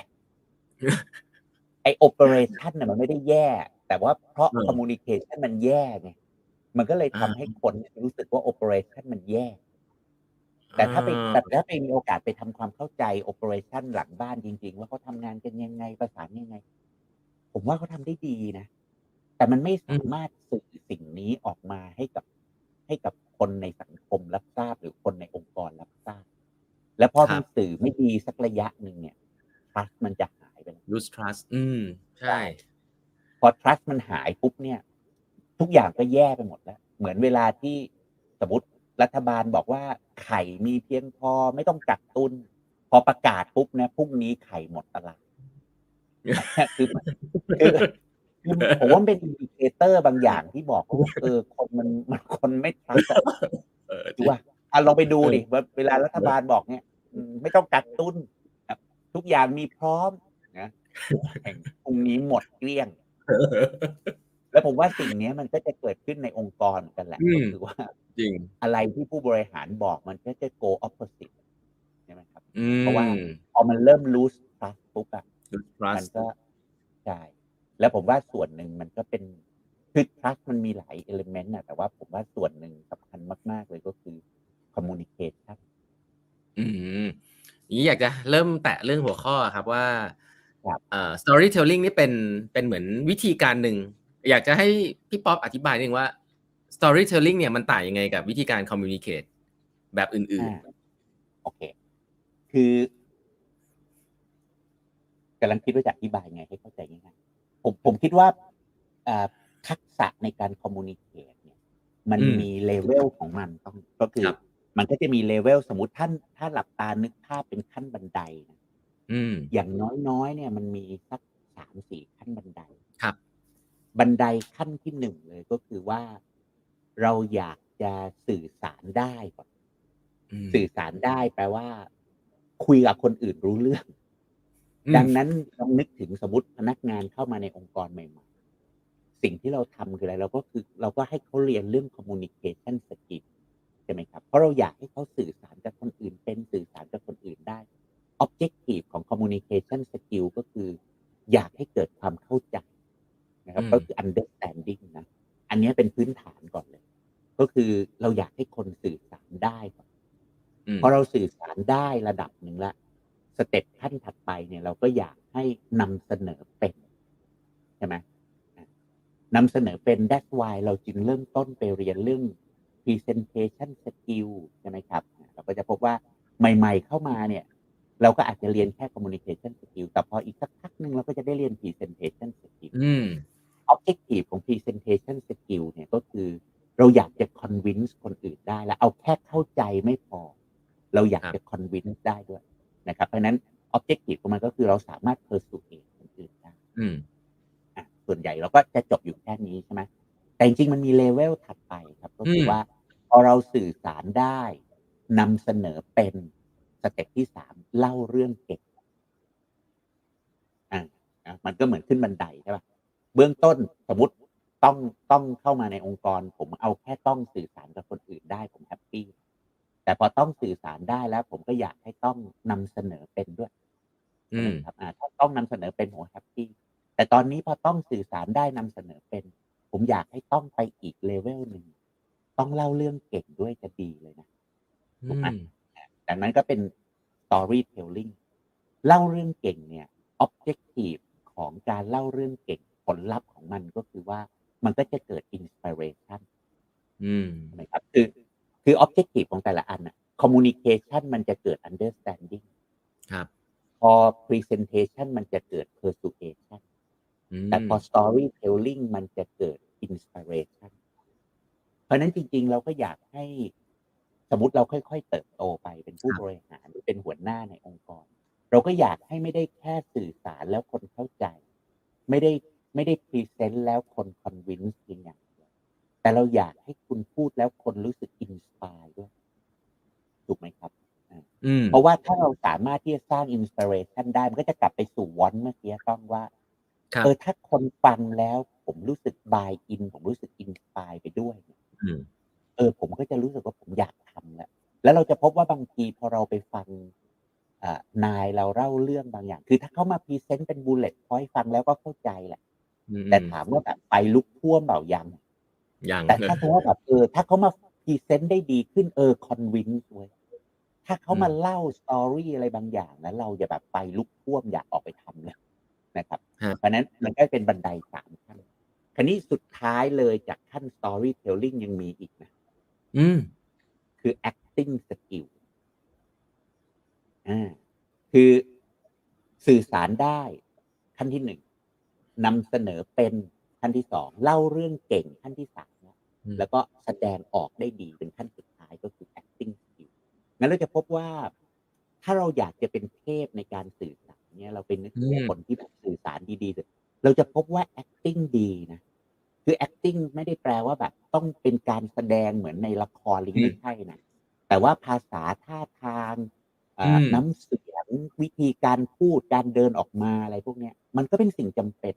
ไอ operation น่ะมันไม่ได้แย่ แต่ว่าเพราะเออ communication มันแย่ไง มันก็เลยทำอ่าให้คนรู้สึกว่า operation มันแย่ แต่ถ้าไปแต่ถ้าไปมีโอกาสไปทำความเข้าใจ operation หลังบ้านจริง ๆ ว่าเขาทำงานกันยังไงประสานยังไง ผมว่าเขาทำได้ดีนะ แต่มันไม่สามารถสื่อสิ่งนี้ออกมาให้กับให้กับคนในสังคมรับทราบหรือคนในองค์กรรับทราบ แล้วพอครัมันบสื่อไม่ดีสักระยะหนึ่งเนี่ย trust มันจะหายไปแล้ว lose trust อืม ใช่ พอ trust มันหายปุ๊บเนี่ย ทุกอย่างก็แย่ไปหมดแล้ว เหมือนเวลาที่สมมติรัฐบาลบอกว่าไข่มีเพียงพอไม่ต้องกักตุน พอประกาศปุ๊บนะพรุ่งนี้ไข่หมดตลาดคือคือคือผมว่ามันเป็น indicator บางอย่างที่บอกว่าเออคนมันมันคนไม่ trust อะเออจดูริงว่าอะลองไปดูเออดิว่าเวลารัฐบาลบอกเนี่ยอืมไม่ต้องกักตุนครับทุกอย่างมีพร้อมนะแห่งพรุ่งนี้หมดเกลี้ยง แล้วผมว่าสิ่งเนี้ยมันก็จะเกิดขึ้นในองค์กรเหมือนกันแหละอืมก็คือว่าจริงอะไรที่ผู้บริหารบอกมันก็จะ go opposite ใช่ไหมครับอืเพราะว่ามพอมันเริ่ม lose trust ปุ๊บอะ lose มัน trust ก็ใช่แล้วผมว่าส่วนหนึ่งมันก็เป็นคือ trust มันมีหลาย element นะแต่ว่าผมว่าส่วนหนึ่งสำคัญมาก ๆ เลยก็คือ communication อืมนี้อยากจะเริ่มแตะเรื่องหัวข้อครับว่าครับเอ่อ storytelling นี่เป็นเป็นเหมือนวิธีการหนึ่ง อยากจะให้พี่ป๊อปอธิบายนิดนึงว่า storytelling เนี่ยมันต่างยังไงกับวิธีการ communicate แบบอื่นอ่าโอเค คือกำลังคิดว่าจะอธิบายไงให้เข้าใจง่ายๆผมผมคิดว่าอ่าทักษะในการ communicate เนี่ย มันมีเลเวลของมันต้องก็คือครับมันก็จะมีเลเวลสมมติท่าน ถ้าหลับตานึกภาพเป็นขั้นบันไดนะๆอืมอย่างน้อยๆเนี่ย มันมีสักสามสี่ขั้นบันไดครับ บันไดขั้นที่หนึ่งเลยก็คือว่าเราอยากจะสื่อสารได้ก่อนอืมสื่อสารได้แปลว่า คุยกับคนอื่นรู้เรื่องอืมดังนั้นลองนึกถึงสมมติพนักงานเข้ามาในองค์กรใหม่ๆ สิ่งที่เราทำคืออะไร เราก็คือ เราก็ให้เขาเรียนเรื่อง communication skill ใช่ไหมครับ เพราะเราอยากให้เขาสื่อสารกับคนอื่น เป็นสื่อสารกับคนอื่นได้ objective ของ communication skill ก็คือ อยากให้เกิดความเข้าใจ นะครับอืมก็คือ understanding นะ อันนี้เป็นพื้นฐานก่อนเลย ก็คือเราอยากให้คนสื่อสารได้ก่อนอืมพอเราสื่อสารได้ระดับหนึ่งละสเต็ปขั้นถัดไปเนี่ยเราก็อยากให้นำเสนอเป็นใช่ไหมอะนำเสนอเป็น that's why เราจึงเริ่มต้นไปเรียนเรื่อง presentation skill ใช่ไหมครับอะเราก็จะพบว่าใหม่ ๆ เข้ามาเนี่ย เราก็อาจจะเรียนแค่ communication skill แต่พออีกสักพักหนึ่งเราก็จะได้เรียน presentation skill อืม objective ของ presentation skill เนี่ยก็คือ เราอยากจะ convince คนอื่นได้แล้วเอาแค่เข้าใจไม่พอ เราอยากครับจะ convince ได้ด้วยนะครับเพราะฉะนั้น objective ของมันก็คือเราสามารถ persuade คนอื่นได้อืมอะส่วนใหญ่เราก็จะจบอยู่แค่นี้ใช่ไหมแต่จริงๆมันมีเลเวลถัดไปครับ ก็คือมว่าพอเราสื่อสารได้นำเสนอเป็น step ที่สามเล่าเรื่องเก่งอ่านะมันก็เหมือนขึ้นบันไดใช่ป่ะ เบื้องต้นสมมติต้องต้องเข้ามาในองค์กร ผมเอาแค่ต้องสื่อสารกับคนอื่นได้ผม happy แต่พอต้องสื่อสารได้แล้ว ผมก็อยากให้ต้องนำเสนอเป็นด้วยอืมครับอ่าถ้าต้องนำเสนอเป็นผม happyแต่ตอนนี้พอต้องสื่อสารได้นำเสนอเป็น ผมอยากให้ต้องไปอีกเลเวลหนึ่งต้องเล่าเรื่องเก่งด้วยจะดีเลยนะถูกไหมดังนั้นก็เป็น storytelling เล่าเรื่องเก่งเนี่ย objective ของการเล่าเรื่องเก่ง ผลลัพธ์ของมันก็คือว่ามันก็จะเกิด inspiration อืมใช่ไหมครับคือคือ objective ของแต่ละอันอะ communication มันจะเกิด understanding ครับ พอ presentation มันจะเกิด persuasion อืมแต่พอ storytelling มันจะเกิด inspiration เพราะฉะนั้นจริง ๆ เราก็อยากให้สมมติเราค่อย ๆ เติบโตไปเป็นผู้ครับบริหารหรือเป็นหัวหน้าในองค์กร เราก็อยากให้ไม่ได้แค่สื่อสารแล้วคนเข้าใจ ไม่ได้ ไม่ได้ present แล้วคน convince เพียงอย่างเดียวแต่เราอยากให้คุณพูดแล้วคนรู้สึก inspire ด้วยถูกไหมครับอืมเพราะว่าถ้าเราสามารถที่จะสร้าง inspiration ได้ มันก็จะกลับไปสู่วอนเมื่อกี้ต้องว่าครับเออถ้าคนฟังแล้วผมรู้สึก buy in ผมรู้สึก inspire ไปด้วยเนี่ยอืมเออ ผมก็จะรู้สึกว่าผมอยากทำแล้วแล้วเราจะพบว่าบางทีพอเราไปฟังอ่านายเราเล่าเรื่องบางอย่าง คือถ้าเขามา present เป็น bullet point ฟังแล้วก็เข้าใจแหละอืม แต่ถามว่าแบบไฟลุกท่วมเปล่ายังอย่างแต่ถ้าสมมติว่าแบบเออถ้าเขามา present ได้ดีขึ้นเออ convince เว้ยถ้าเขามาเล่า story อะไรบางอย่างนะเราจะแบบไฟลุกท่วมอยากออกไปทำเลยนะครับ เพราะฉะนั้นมันก็เป็นบันไดสามขั้นคราวนี้สุดท้ายเลยจากขั้น storytelling ยังมีอีกนะอืมคือ acting skill อ่าคือสื่อสารได้ขั้นที่หนึ่ง นำเสนอเป็นขั้นที่สองเล่าเรื่องเก่งขั้นที่สามนะอืมแล้วก็แสดงออกได้ดีเป็นขั้นสุดท้ายก็คือ acting skill งั้นเราจะพบว่าถ้าเราอยากจะเป็นเทพในการสื่อสารเนี่ยเราเป็นนึกถึงคนที่แบบสื่อสารดีๆเราจะพบว่า acting ดีนะคือ acting ไม่ได้แปลว่าแบบต้องเป็นการแสดงเหมือนในละครหรือไม่ใช่นะแต่ว่าภาษาท่าทางเอ่ออมน้ำเสียง วิธีการพูดการเดินออกมาอะไรพวกเนี้ยมันก็เป็นสิ่งจำเป็น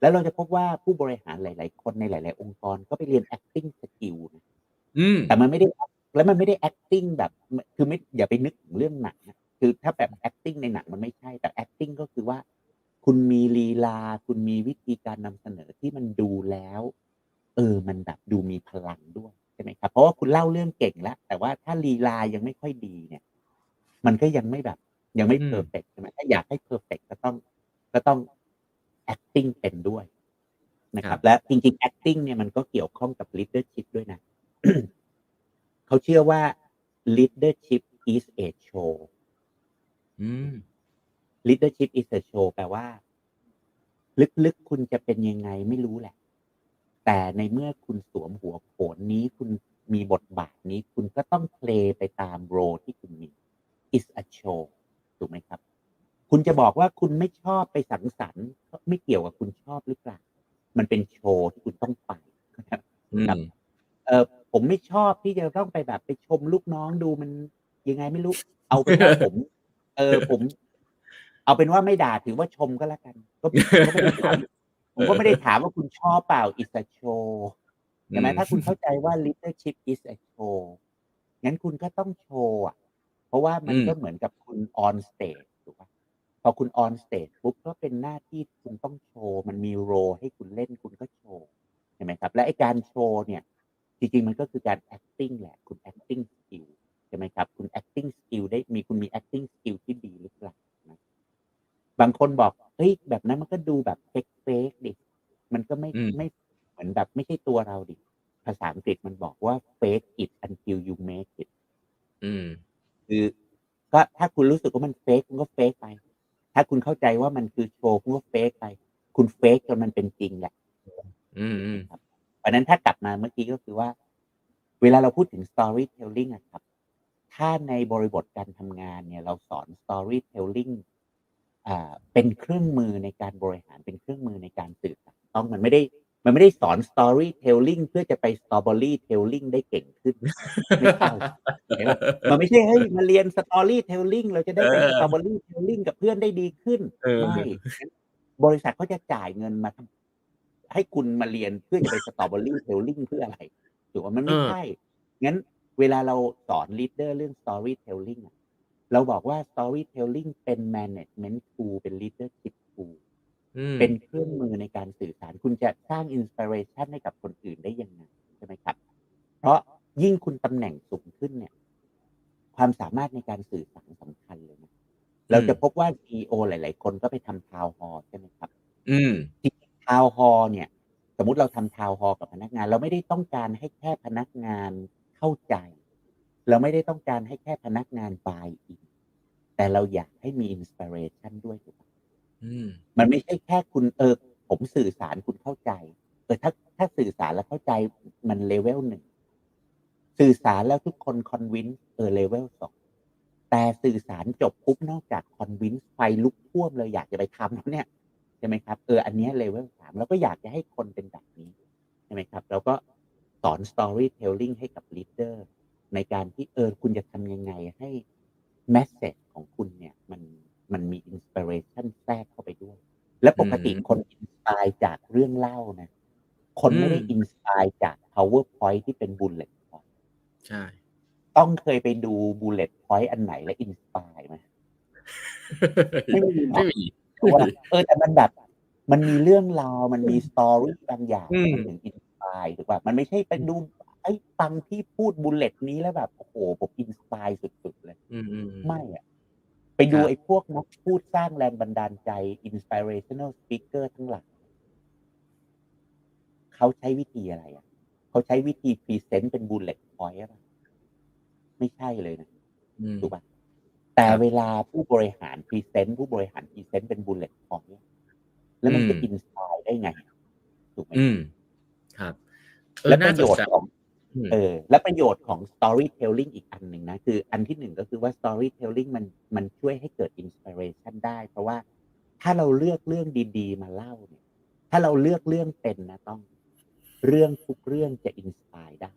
แล้วเราจะพบว่าผู้บริหารหลาย ๆ คนในหลาย ๆ องค์กรก็ไปเรียน acting skill นะอืมแต่มันไม่ได้แล้วมันไม่ได้ acting แบบคือไม่อย่าไปนึกถึงเรื่องหนังนะคือถ้าแบบ acting ในหนังมันไม่ใช่แต่ acting ก็คือว่า คุณมีลีลา คุณมีวิธีการนำเสนอที่มันดูแล้ว เออ มันแบบดูมีพลังด้วยใช่ไหมครับเพราะว่าคุณเล่าเรื่องเก่งแล้วแต่ว่าถ้าลีลายังไม่ค่อยดีเนี่ย มันก็ยังไม่แบบ ยังไม่อืม perfect ใช่ไหมถ้าอยากให้ perfect ก็ต้องก็ต้อง acting เป็นด้วยนะครับ และจริงๆ acting เนี่ยมันก็เกี่ยวข้องกับ leadership ด้วยนะเขาเชื่อว่า leadership is a show อืม leadership is a show แปลว่า ลึกๆ คุณจะเป็นยังไงไม่รู้แหละ แต่ในเมื่อคุณสวมหัวโขนนี้คุณมีบทบาทนี้ คุณก็ต้องเพลย์ไปตามโรที่คุณมี is a show ถูกไหมครับ คุณจะบอกว่าคุณไม่ชอบไปสังสรรค์ไม่เกี่ยวกับคุณชอบหรือเปล่า มันเป็นโชว์ที่คุณต้องไปนะครับอืมเออผมไม่ชอบที่จะต้องไปแบบไปชมลูกน้องดูมันยังไงไม่รู้ เอาเป็นว่าผม เออผม เอาเป็นว่าไม่ด่าถือว่าชมก็แล้วกัน ก็ผมก็ไม่ได้ถามผมก็ไม่ได้ถามว่าคุณชอบเปล่า is a show ใช่ไหมถ้าคุณเข้าใจว่า leadership is a show งั้นคุณก็ต้องโชว์อะเพ ราะว่ามันอืมก็เหมือนกับคุณ on stage ถูกปะพอคุณ on stage ปุ๊บก็เป็นหน้าที่คุณต้องโชว์มันมีโรให้คุณเล่นคุณก็โชว์ใช่ไหมครับ และไอการโชว์เนี่ย จริงๆมันก็คือการ acting แหละคุณ acting skill ใช่ไหมครับ คุณ acting skill ได้มีคุณมี acting skill ที่ดีหรือเปล่านะบางคนบอกเฮ้ยแบบนั้นมันก็ดูแบบ fake fake ดิมันก็ไม่อืมไม่เหมือนแบบไม่ใช่ตัวเราดิภาษาอังกฤษมันบอกว่า fake it until you make it อืม คือ ก็ถ้าคุณรู้สึกว่ามันเฟกคุณก็เฟกไป ถ้าคุณเข้าใจว่ามันคือโชว์คุณก็เฟกไป คุณเฟกจนมันเป็นจริงแหละอืมอืมเพราะฉะนั้นถ้ากลับมาเมื่อกี้ก็คือว่า เวลาเราพูดถึง storytelling อะครับ ถ้าในบริบทการทำงานเนี่ย เราสอน storytelling อ่าเป็นเครื่องมือในการบริหารเป็นเครื่องมือในการสื่อสารต้องมันไม่ได้ มันไม่ได้สอน storytelling เพื่อจะไป strawberry telling ได้เก่งขึ้นไม่ใช่เห็นปะมันไม่ใช่เฮ้ยมาเรียน storytelling เราจะได้เป็นเออ strawberry telling กับเพื่อนได้ดีขึ้นเออไม่งั้นบริษัทเขาจะจ่ายเงินมาทำให้คุณมาเรียนเพื่อจะไป strawberry telling เพื่ออะไรถูกว่ามันไม่เออใช่งั้นเวลาเราสอน leader เรื่อง storytelling อะเราบอกว่า storytelling เป็น management tool เป็น leadership tool อื ม เป็นเครื่องมือในการสื่อสาร คุณจะสร้างอินสปิเรชันให้กับคนอื่นได้ยังไงใช่ไหมครับ เพราะยิ่งคุณตำแหน่งสูงขึ้นเนี่ย ความสามารถในการสื่อสารสำคัญเลยนะเราจะพบว่า CEO หลาย ๆ คนก็ไปทำทาวฮอใช่ไหมครับ อืม ทาวฮอเนี่ย สมมุติเราทำทาวฮอกับพนักงาน เราไม่ได้ต้องการให้แค่พนักงานเข้าใจ เราไม่ได้ต้องการให้แค่พนักงาน buy in แต่เราอยากให้มี inspiration ด้วยถูกไหมอื มันไม่ใช่แค่คุณเออ ผมสื่อสารคุณเข้าใจเออถ้าถ้าสื่อสารแล้วเข้าใจมันเลเวลหนึ่งสื่อสารแล้วทุกคน convince เออ level สองแต่สื่อสารจบปุ๊บนอกจาก convince ไฟลุกท่วมเลยอยากจะไปทำแล้วเนี่ยใช่ไหมครับเอออันนี้เลเวลสามแล้วก็อยากจะให้คนเป็นแบบนี้ใช่ไหมครับแล้วก็สอน storytelling ให้กับ leader ในการที่เออคุณจะทำยังไงให้ message ของคุณเนี่ยมัน มันมี inspiration แทรกเข้าไปด้วย และปกติอืมคน inspire จากเรื่องเล่านะ คนไม่ได้อืม inspire จาก powerpoint ที่เป็น bullet point ใช่ ต้องเคยไปดู bullet point อันไหนและ inspire ไหมไม่มีหรอกไม่มีเพราะว่าเออแต่มันแบบมันมีเรื่องราว มันมี story บางอย่างอืมมันถึง inspire ถูกป่ะมันไม่ใช่ไปดูไอ้ฟังที่พูด bullet นี้แล้วแบบ โอ้โหผม inspire สุดๆเลยอืมอืมอืมไม่อะ ไปดูครับไอ้พวกนักพูดสร้างแรงบันดาลใจ inspirational speaker ทั้งหลายเขาใช้วิธีอะไรอะ เขาใช้วิธี present เป็น bullet point ป่ะไม่ใช่เลยนะอืมถูกป่ะแต่ครับเวลาผู้บริหาร present ผู้บริหาร present เป็น bullet point แล้วมันจะอืม inspire ได้ไง ถูกไหมอืมครับเออและปน่าระสโยนชน์ใจของอืม เออและประโยชน์ของ storytelling อีกอันหนึ่งนะ คืออันที่หนึ่งก็คือว่า storytelling มันมันช่วยให้เกิด inspiration ได้ เพราะว่าถ้าเราเลือกเรื่องดีๆ มาเล่าเนี่ย ถ้าเราเลือกเรื่องเป็นนะต้อง เรื่องทุกเรื่องจะ inspire ได้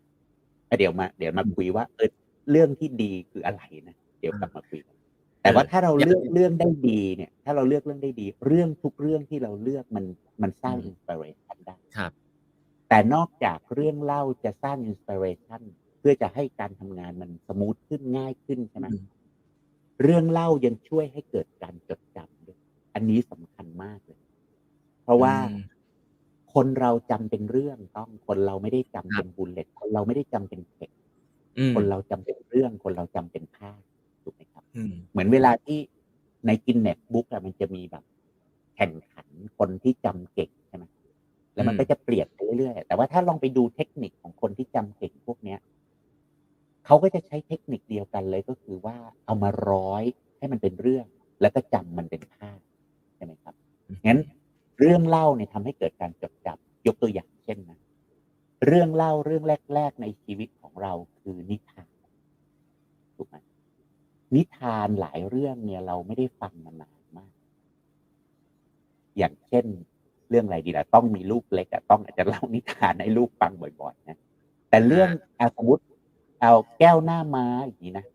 อะเดี๋ยวมา เดี๋ยวมาคุยว่าเออเรื่องที่ดีคืออะไรนะเดี๋ยวกลับมาคุยกันแต่ว่าถ้าเราเลือกเรื่องได้ดีเนี่ย ถ้าเราเลือกเรื่องได้ดี เรื่องทุกเรื่องที่เราเลือกมันมันสร้าง inspiration ได้ครับ แต่นอกจากเรื่องเล่าจะสร้าง inspiration เพื่อจะให้การทำงานมัน smooth ขึ้นง่ายขึ้นใช่ไหมอืมเรื่องเล่ายังช่วยให้เกิดการจดจำด้วยอันนี้สำคัญมากเลย เพราะว่าอืมคนเราจำเป็นเรื่องต้องคนเราไม่ได้จำครัเป็บนบุลเลตคนเราไม่ได้จำเป็นเท็กซ์อืมคนเราจำเป็นเรื่อง คนเราจำเป็นภาพถูกไหมครับอืมเหมือนเวลาที่ในกินเน็ตบุ๊กอะมันจะมีแบบ แข่งขันคนที่จำเก่งใช่ไหม แล้วมันอืมก็จะเปลี่ยนไปเรื่อยๆ แต่ว่าถ้าลองไปดูเทคนิคของคนที่จำเก่งพวกเนี้ยเขาก็จะใช้เทคนิคเดียวกันเลยก็คือว่าเอามาร้อยให้มันเป็นเรื่อง แล้วก็จำมันเป็นภาพใช่ไหมครับงั้นเรื่องเล่าเนี่ยทำให้เกิดการจดจำยกตัวอย่างเช่นนะเรื่องเล่าเรื่องแรก ๆ ในชีวิตของเราคือนิทานถูกไหมนิทานหลายเรื่องเนี่ยเราไม่ได้ฟังมานานมาก อย่างเช่น เรื่องอะไรดีล่ะต้องมีลูกเล็กอะต้องอาจจะเล่านิทานให้ลูกฟังบ่อยๆนะแต่เรื่องอะสมมติเอาแก้วหน้าม้าอย่างนี้นะ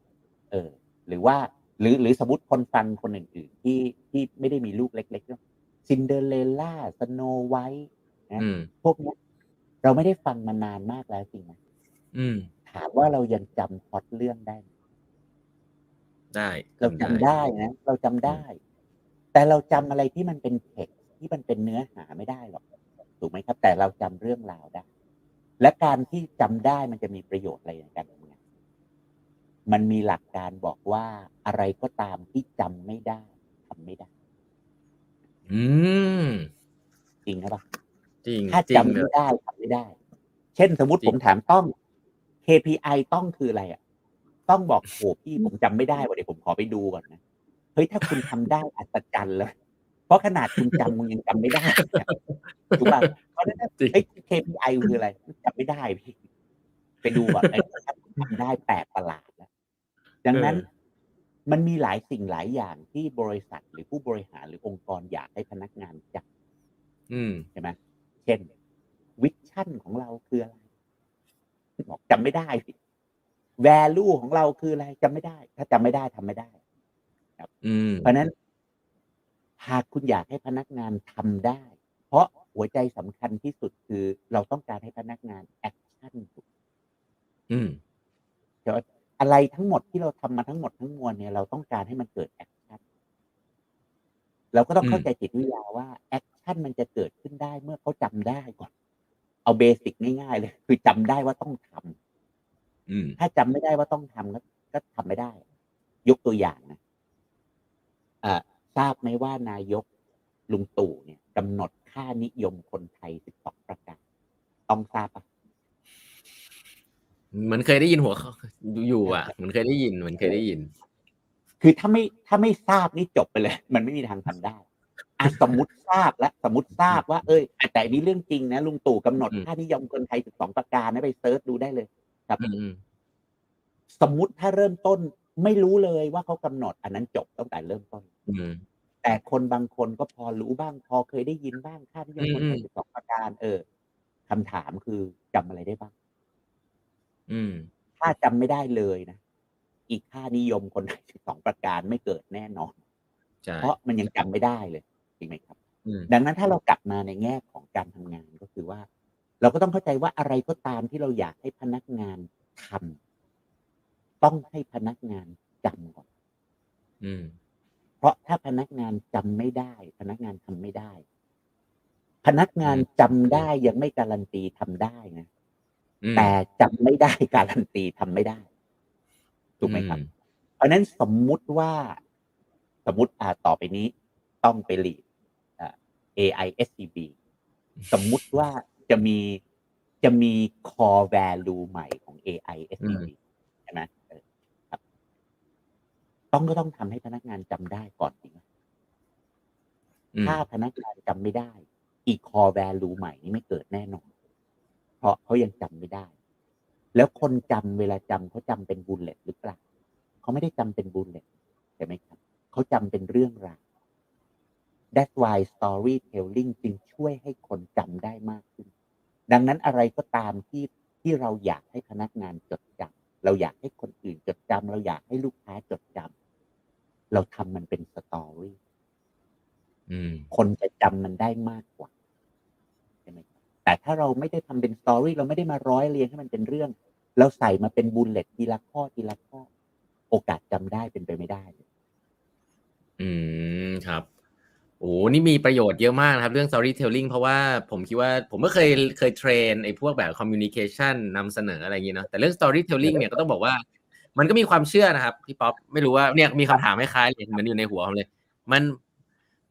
เออ หรือว่าหรือหรือสมมติคนฟังคนอื่นๆที่ที่ไม่ได้มีลูกเล็กๆซินเดอเรลล่าสโนไวท์นะอืมพวกเนี้ยเราไม่ได้ฟังมานานมากแล้วจริงไหมอืมถามว่าเรายังจำพล็อตเรื่องได้ไหมได้ เราจำได้นะเราจำได้ แต่เราจำอะไรที่มันเป็นเท็กซ์ ที่มันเป็นเนื้อหาไม่ได้หรอกถูกไหมครับ แต่เราจำเรื่องราวได้ และการที่จำได้มันจะมีประโยชน์อะไรในการทำงานมันมีหลักการบอกว่าอะไรก็ตามที่จำไม่ได้ทำไม่ได้ อืมจริงหรือเปล่าจริงถ้าจริงจำเลไม่ยได้ทำไม่ได้ เช่นสมมติจริงผมถามต้อง KPI ต้องคืออะไรอะ ต้องบอกโหพี่ผมจำไม่ได้ว่ะเดี๋ยวผมขอไปดูก่อนนะเฮ้ยถ้าคุณทำได้อัศจรรย์เลย เพราะขนาดคุณจำคุณยังจำไม่ได้อะถูกป่ะเพราะฉะนั้นจริงเฮ้ย KPI คืออะไรจำไม่ได้พี่ไปดูก่อนไอ้ถ้าคุณทำได้แปลกประหลาดแล้วดังนั้นเออมันมีหลายสิ่งหลายอย่างที่บริษัทหรือผู้บริหารหรือองค์กรอยากให้พนักงานจำอืมใช่ไหมเช่น วิชั่นของเราคืออะไรบอกจำไม่ได้สิ value ของเราคืออะไรจำไม่ได้ ถ้าจำไม่ได้ทำไม่ได้อืมเพราะฉะนั้น หากคุณอยากให้พนักงานทำได้ เพราะหัวใจสำคัญที่สุดคือเราต้องการให้พนักงาน action อืมอะไรทั้งหมดที่เราทำมาทั้งหมดทั้งมวลเนี่ยเราต้องการให้มันเกิด action เราก็ต้องอืมเข้าใจจิตวิทยาว่า action มันจะเกิดขึ้นได้เมื่อเขาจำได้ก่อน เอา basic ง่ายๆเลย คือจำได้ว่าต้องทำอืมถ้าจำไม่ได้ว่าต้องทำก็ก็ทำไม่ได้ ยกตัวอย่างนะอ่า ทราบไหมว่านายกลุงตู่เนี่ยกำหนดค่านิยมคนไทย 12 ประการ ต้องทราบปะเหมือนเคยได้ยินหัวข้ออยู่อะเหมือนเคยได้ยินเหมือนเคยได้ยิน คือถ้าไม่ถ้าไม่ทราบนี่จบไปเลย มันไม่มีทางทำได้อะสมมติทราบและสมมติทราบว่า เอ้ยแต่อันนี้เรื่องจริงนะลุงตู่กำหนดอืมค่านิยมคนไทย 12 ประการนะไปเซิร์ชดูได้เลย ครับอืมอืมสมมุติถ้าเริ่มต้น ไม่รู้เลยว่าเขากำหนด อันนั้นจบตั้งแต่เริ่มต้นอืมแต่คนบางคนก็พอรู้บ้าง พอเคยได้ยินบ้างค่านิยมคนไทยอืม12ประการ เออคำถามคือจำอะไรได้บ้าง อืม ถ้าจำไม่ได้เลยนะอีค่านิยมคนไทย12ประการไม่เกิดแน่นอนใช่เพราะมันยังจำไม่ได้เลยจริงไหมครับอืมดังนั้นถ้าเรากลับมาในแง่ของการทำงานก็คือว่า เราก็ต้องเข้าใจว่าอะไรก็ตามที่เราอยากให้พนักงานทำ ต้องให้พนักงานจำก่อนอืมเพราะถ้าพนักงานจำไม่ได้ พนักงานทำไม่ได้ พนักงานอืมจำได้ยังไม่การันตีทำได้นะอืมแต่จำไม่ได้การันตีทำไม่ได้ถูกไหมครับ เพราะฉะนั้นสมมุติว่าสมมุติอ่าต่อไปนี้ ต้องไปหลีดอ่า AI SCB สมมุติว่าจะมีจะมี core value ใหม่ของ AI SCB ใช่ไหมเออครับ ต้องก็ต้องทำให้พนักงานจำได้ก่อนจริงไหมอืมถ้าพนักงานจำไม่ได้ อีก core value ใหม่นี้ไม่เกิดแน่นอน เพราะเขายังจำไม่ได้ แล้วคนจำเวลาจำเขาจำเป็นบุลเลตหรือเปล่าเขาไม่ได้จำเป็น bullet ใช่ไหมครับเขาจำเป็นเรื่องราว That's why storytelling จึงช่วยให้คนจำได้มากขึ้น ดังนั้นอะไรก็ตามที่ที่เราอยากให้พนักงานจดจำเราอยากให้คนอื่นจดจำเราอยากให้ลูกค้าจดจำ เราทำมันเป็น story อืมคนจะจำมันได้มากกว่าใช่ไหมครับแต่ถ้าเราไม่ได้ทำเป็น story เราไม่ได้มาร้อยเรียงให้มันเป็นเรื่อง เราใส่มาเป็น bullet ทีละข้อทีละข้อ โอกาสจำได้เป็นไปไม่ได้เลยอืมครับโอ้นี่มีประโยชน์เยอะมากนะครับ เรื่อง storytelling เพราะว่าผมคิดว่าผมก็เคยเคย train ไอ้พวกแบบ communication นำเสนออะไรอย่างนี้เนาะแต่เรื่อง storytelling เนี่ยก็ต้องบอกว่า มันก็มีความเชื่อนะครับพี่ป๊อปไม่รู้ว่าเนี่ยมีคำถามคล้ายๆเลยเหมือนอยู่ในหัวผมเลย มัน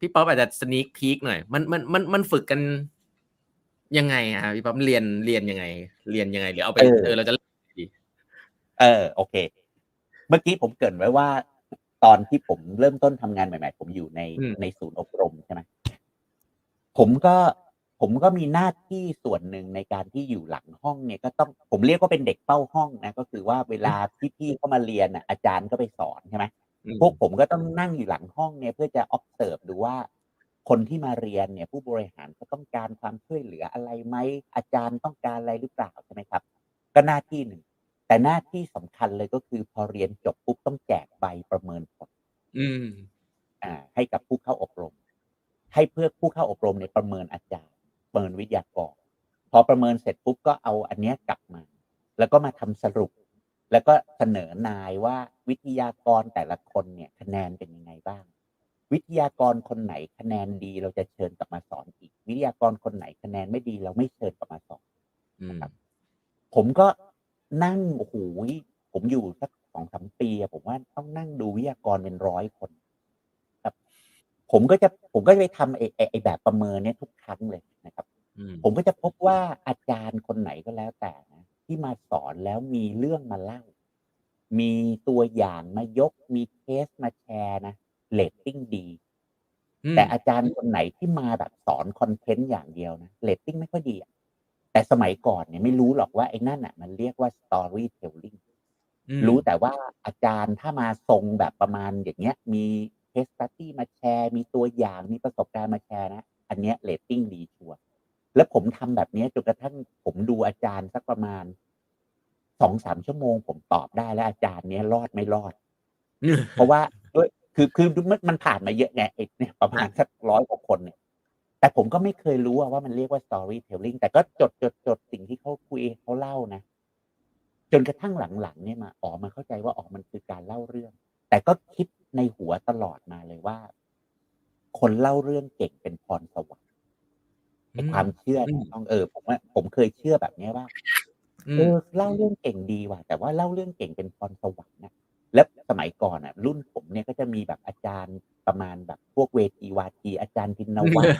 พี่ป๊อปอาจจะ sneak peek หน่อย มันมันมันมันฝึกกันยังไงอะพี่ป๊อปเรียนเรียนยังไง เรียนยังไงหรือเอาไปเออเราจะเล่นดีเออ โอเค เมื่อกี้ผมเกรินไว้ว่า ตอนที่ผมเริ่มต้นทำงานใหม่ ๆ ผมอยู่ในในศูนย์อบรมใช่ไหมผมก็ ผมก็มีหน้าที่ส่วนหนึ่งในการที่อยู่หลังห้องเนี่ยก็ต้องผมเรียกว่าเป็นเด็กเป้าห้องนะก็คือว่าเวลาพี่ๆเข้ามาเรียนอะอาจารย์ก็ไปสอนใช่ไหมอืมพวกผมก็ต้องนั่งอยู่หลังห้องเนี่ยเพื่อจะ observe ดูว่า คนที่มาเรียนเนี่ยผู้บริหารเขาต้องการความช่วยเหลืออะไรไหมอาจารย์ต้องการอะไรหรือเปล่าใช่ไหมครับ ก็หน้าที่หนึ่ง แต่หน้าที่สำคัญเลยก็คือพอเรียนจบปุ๊บต้องแจกใบประเมินผลอืม อ่า ให้กับผู้เข้าอบรม ให้เพื่อผู้เข้าอบรมในยประเมินอาจารย์ประ เมินวิทยากรพอประเมินเสร็จปุ๊บก็เอาอันเนี้ยกลับมา แล้วก็มาทำสรุป แล้วก็เสนอนายว่าวิทยากรแต่ละคนเนี่ยคะแนนเป็นยังไงบ้าง วิทยากรคนไหนคะแนนดีเราจะเชิญกลับมาสอนอีก วิทยากรคนไหนคะแนนไม่ดีเราไม่เชิญกลับมาสอนอืมผมก็นั่งโอ้โหผมอยู่สักสองสามปีอะผมว่าต้องนั่งดูวิทยากรเป็นร้อยคนครับ ผมก็จะผมก็จะไปทำไอ้ไอ้ไอ้แบบประเมินเนี้ยทุกครั้งเลยนะครับอืมผมก็จะพบว่าอาจารย์คนไหนก็แล้วแต่นะที่มาสอนแล้วมีเรื่องมาเล่า มีตัวอย่างมายก มีเคสมาแชร์นะเรตติ้งดีอืมแต่อาจารย์คนไหนที่มาแบบสอน content อย่างเดียวนะเรตติ้งไม่ค่อยดีอะแต่สมัยก่อนเนี่ยไม่รู้หรอกว่าไอ้นั่นอะ มันเรียกว่า storytelling อืมรู้แต่ว่าอาจารย์ถ้ามาทรงแบบประมาณอย่างเงี้ย มี case study มาแชร์ มีตัวอย่างมีประสบการณ์มาแชร์นะ อันเนี้ยเรตติ้งดีชัวร์แล้วผมทำแบบเนี้ยจนกระทั่งผมดูอาจารย์สักประมาณสองสามชั่วโมง ผมตอบได้แล้วอาจารย์เนี้ยรอดไม่รอด เพราะว่าด้วยคือคือมันผ่านมาเยอะไงไอ้เนี่ยประมาณสักร้อยกว่าคนเนี่ย แต่ผมก็ไม่เคยรู้ว่ามันเรียกว่า storytelling แต่ก็จดจดจดสิ่งที่เขาคุยเขาเล่านะ จนกระทั่งหลังๆเนี่ยมาอ๋อมาเข้าใจว่าอ๋อมันคือการเล่าเรื่อง แต่ก็คิด ในหัวตลอดมาเลยว่า คนเล่าเรื่องเก่งเป็นพรสวรรค์ไอ้ความเชื่ออืมนะต้องเออ ผมว่าผมเคยเชื่อแบบเนี้ยว่าอืเอมอเล่าเรื่องเก่งดีว่ะแต่ว่าเล่าเรื่องเก่งเป็นพรสวรรค์นะแล้วสมัยก่อนอะ รุ่นผมเนี่ยก็จะมีแบบอาจารย์ประมาณแบบพวกเวทีวาทีอาจารย์พินวัตร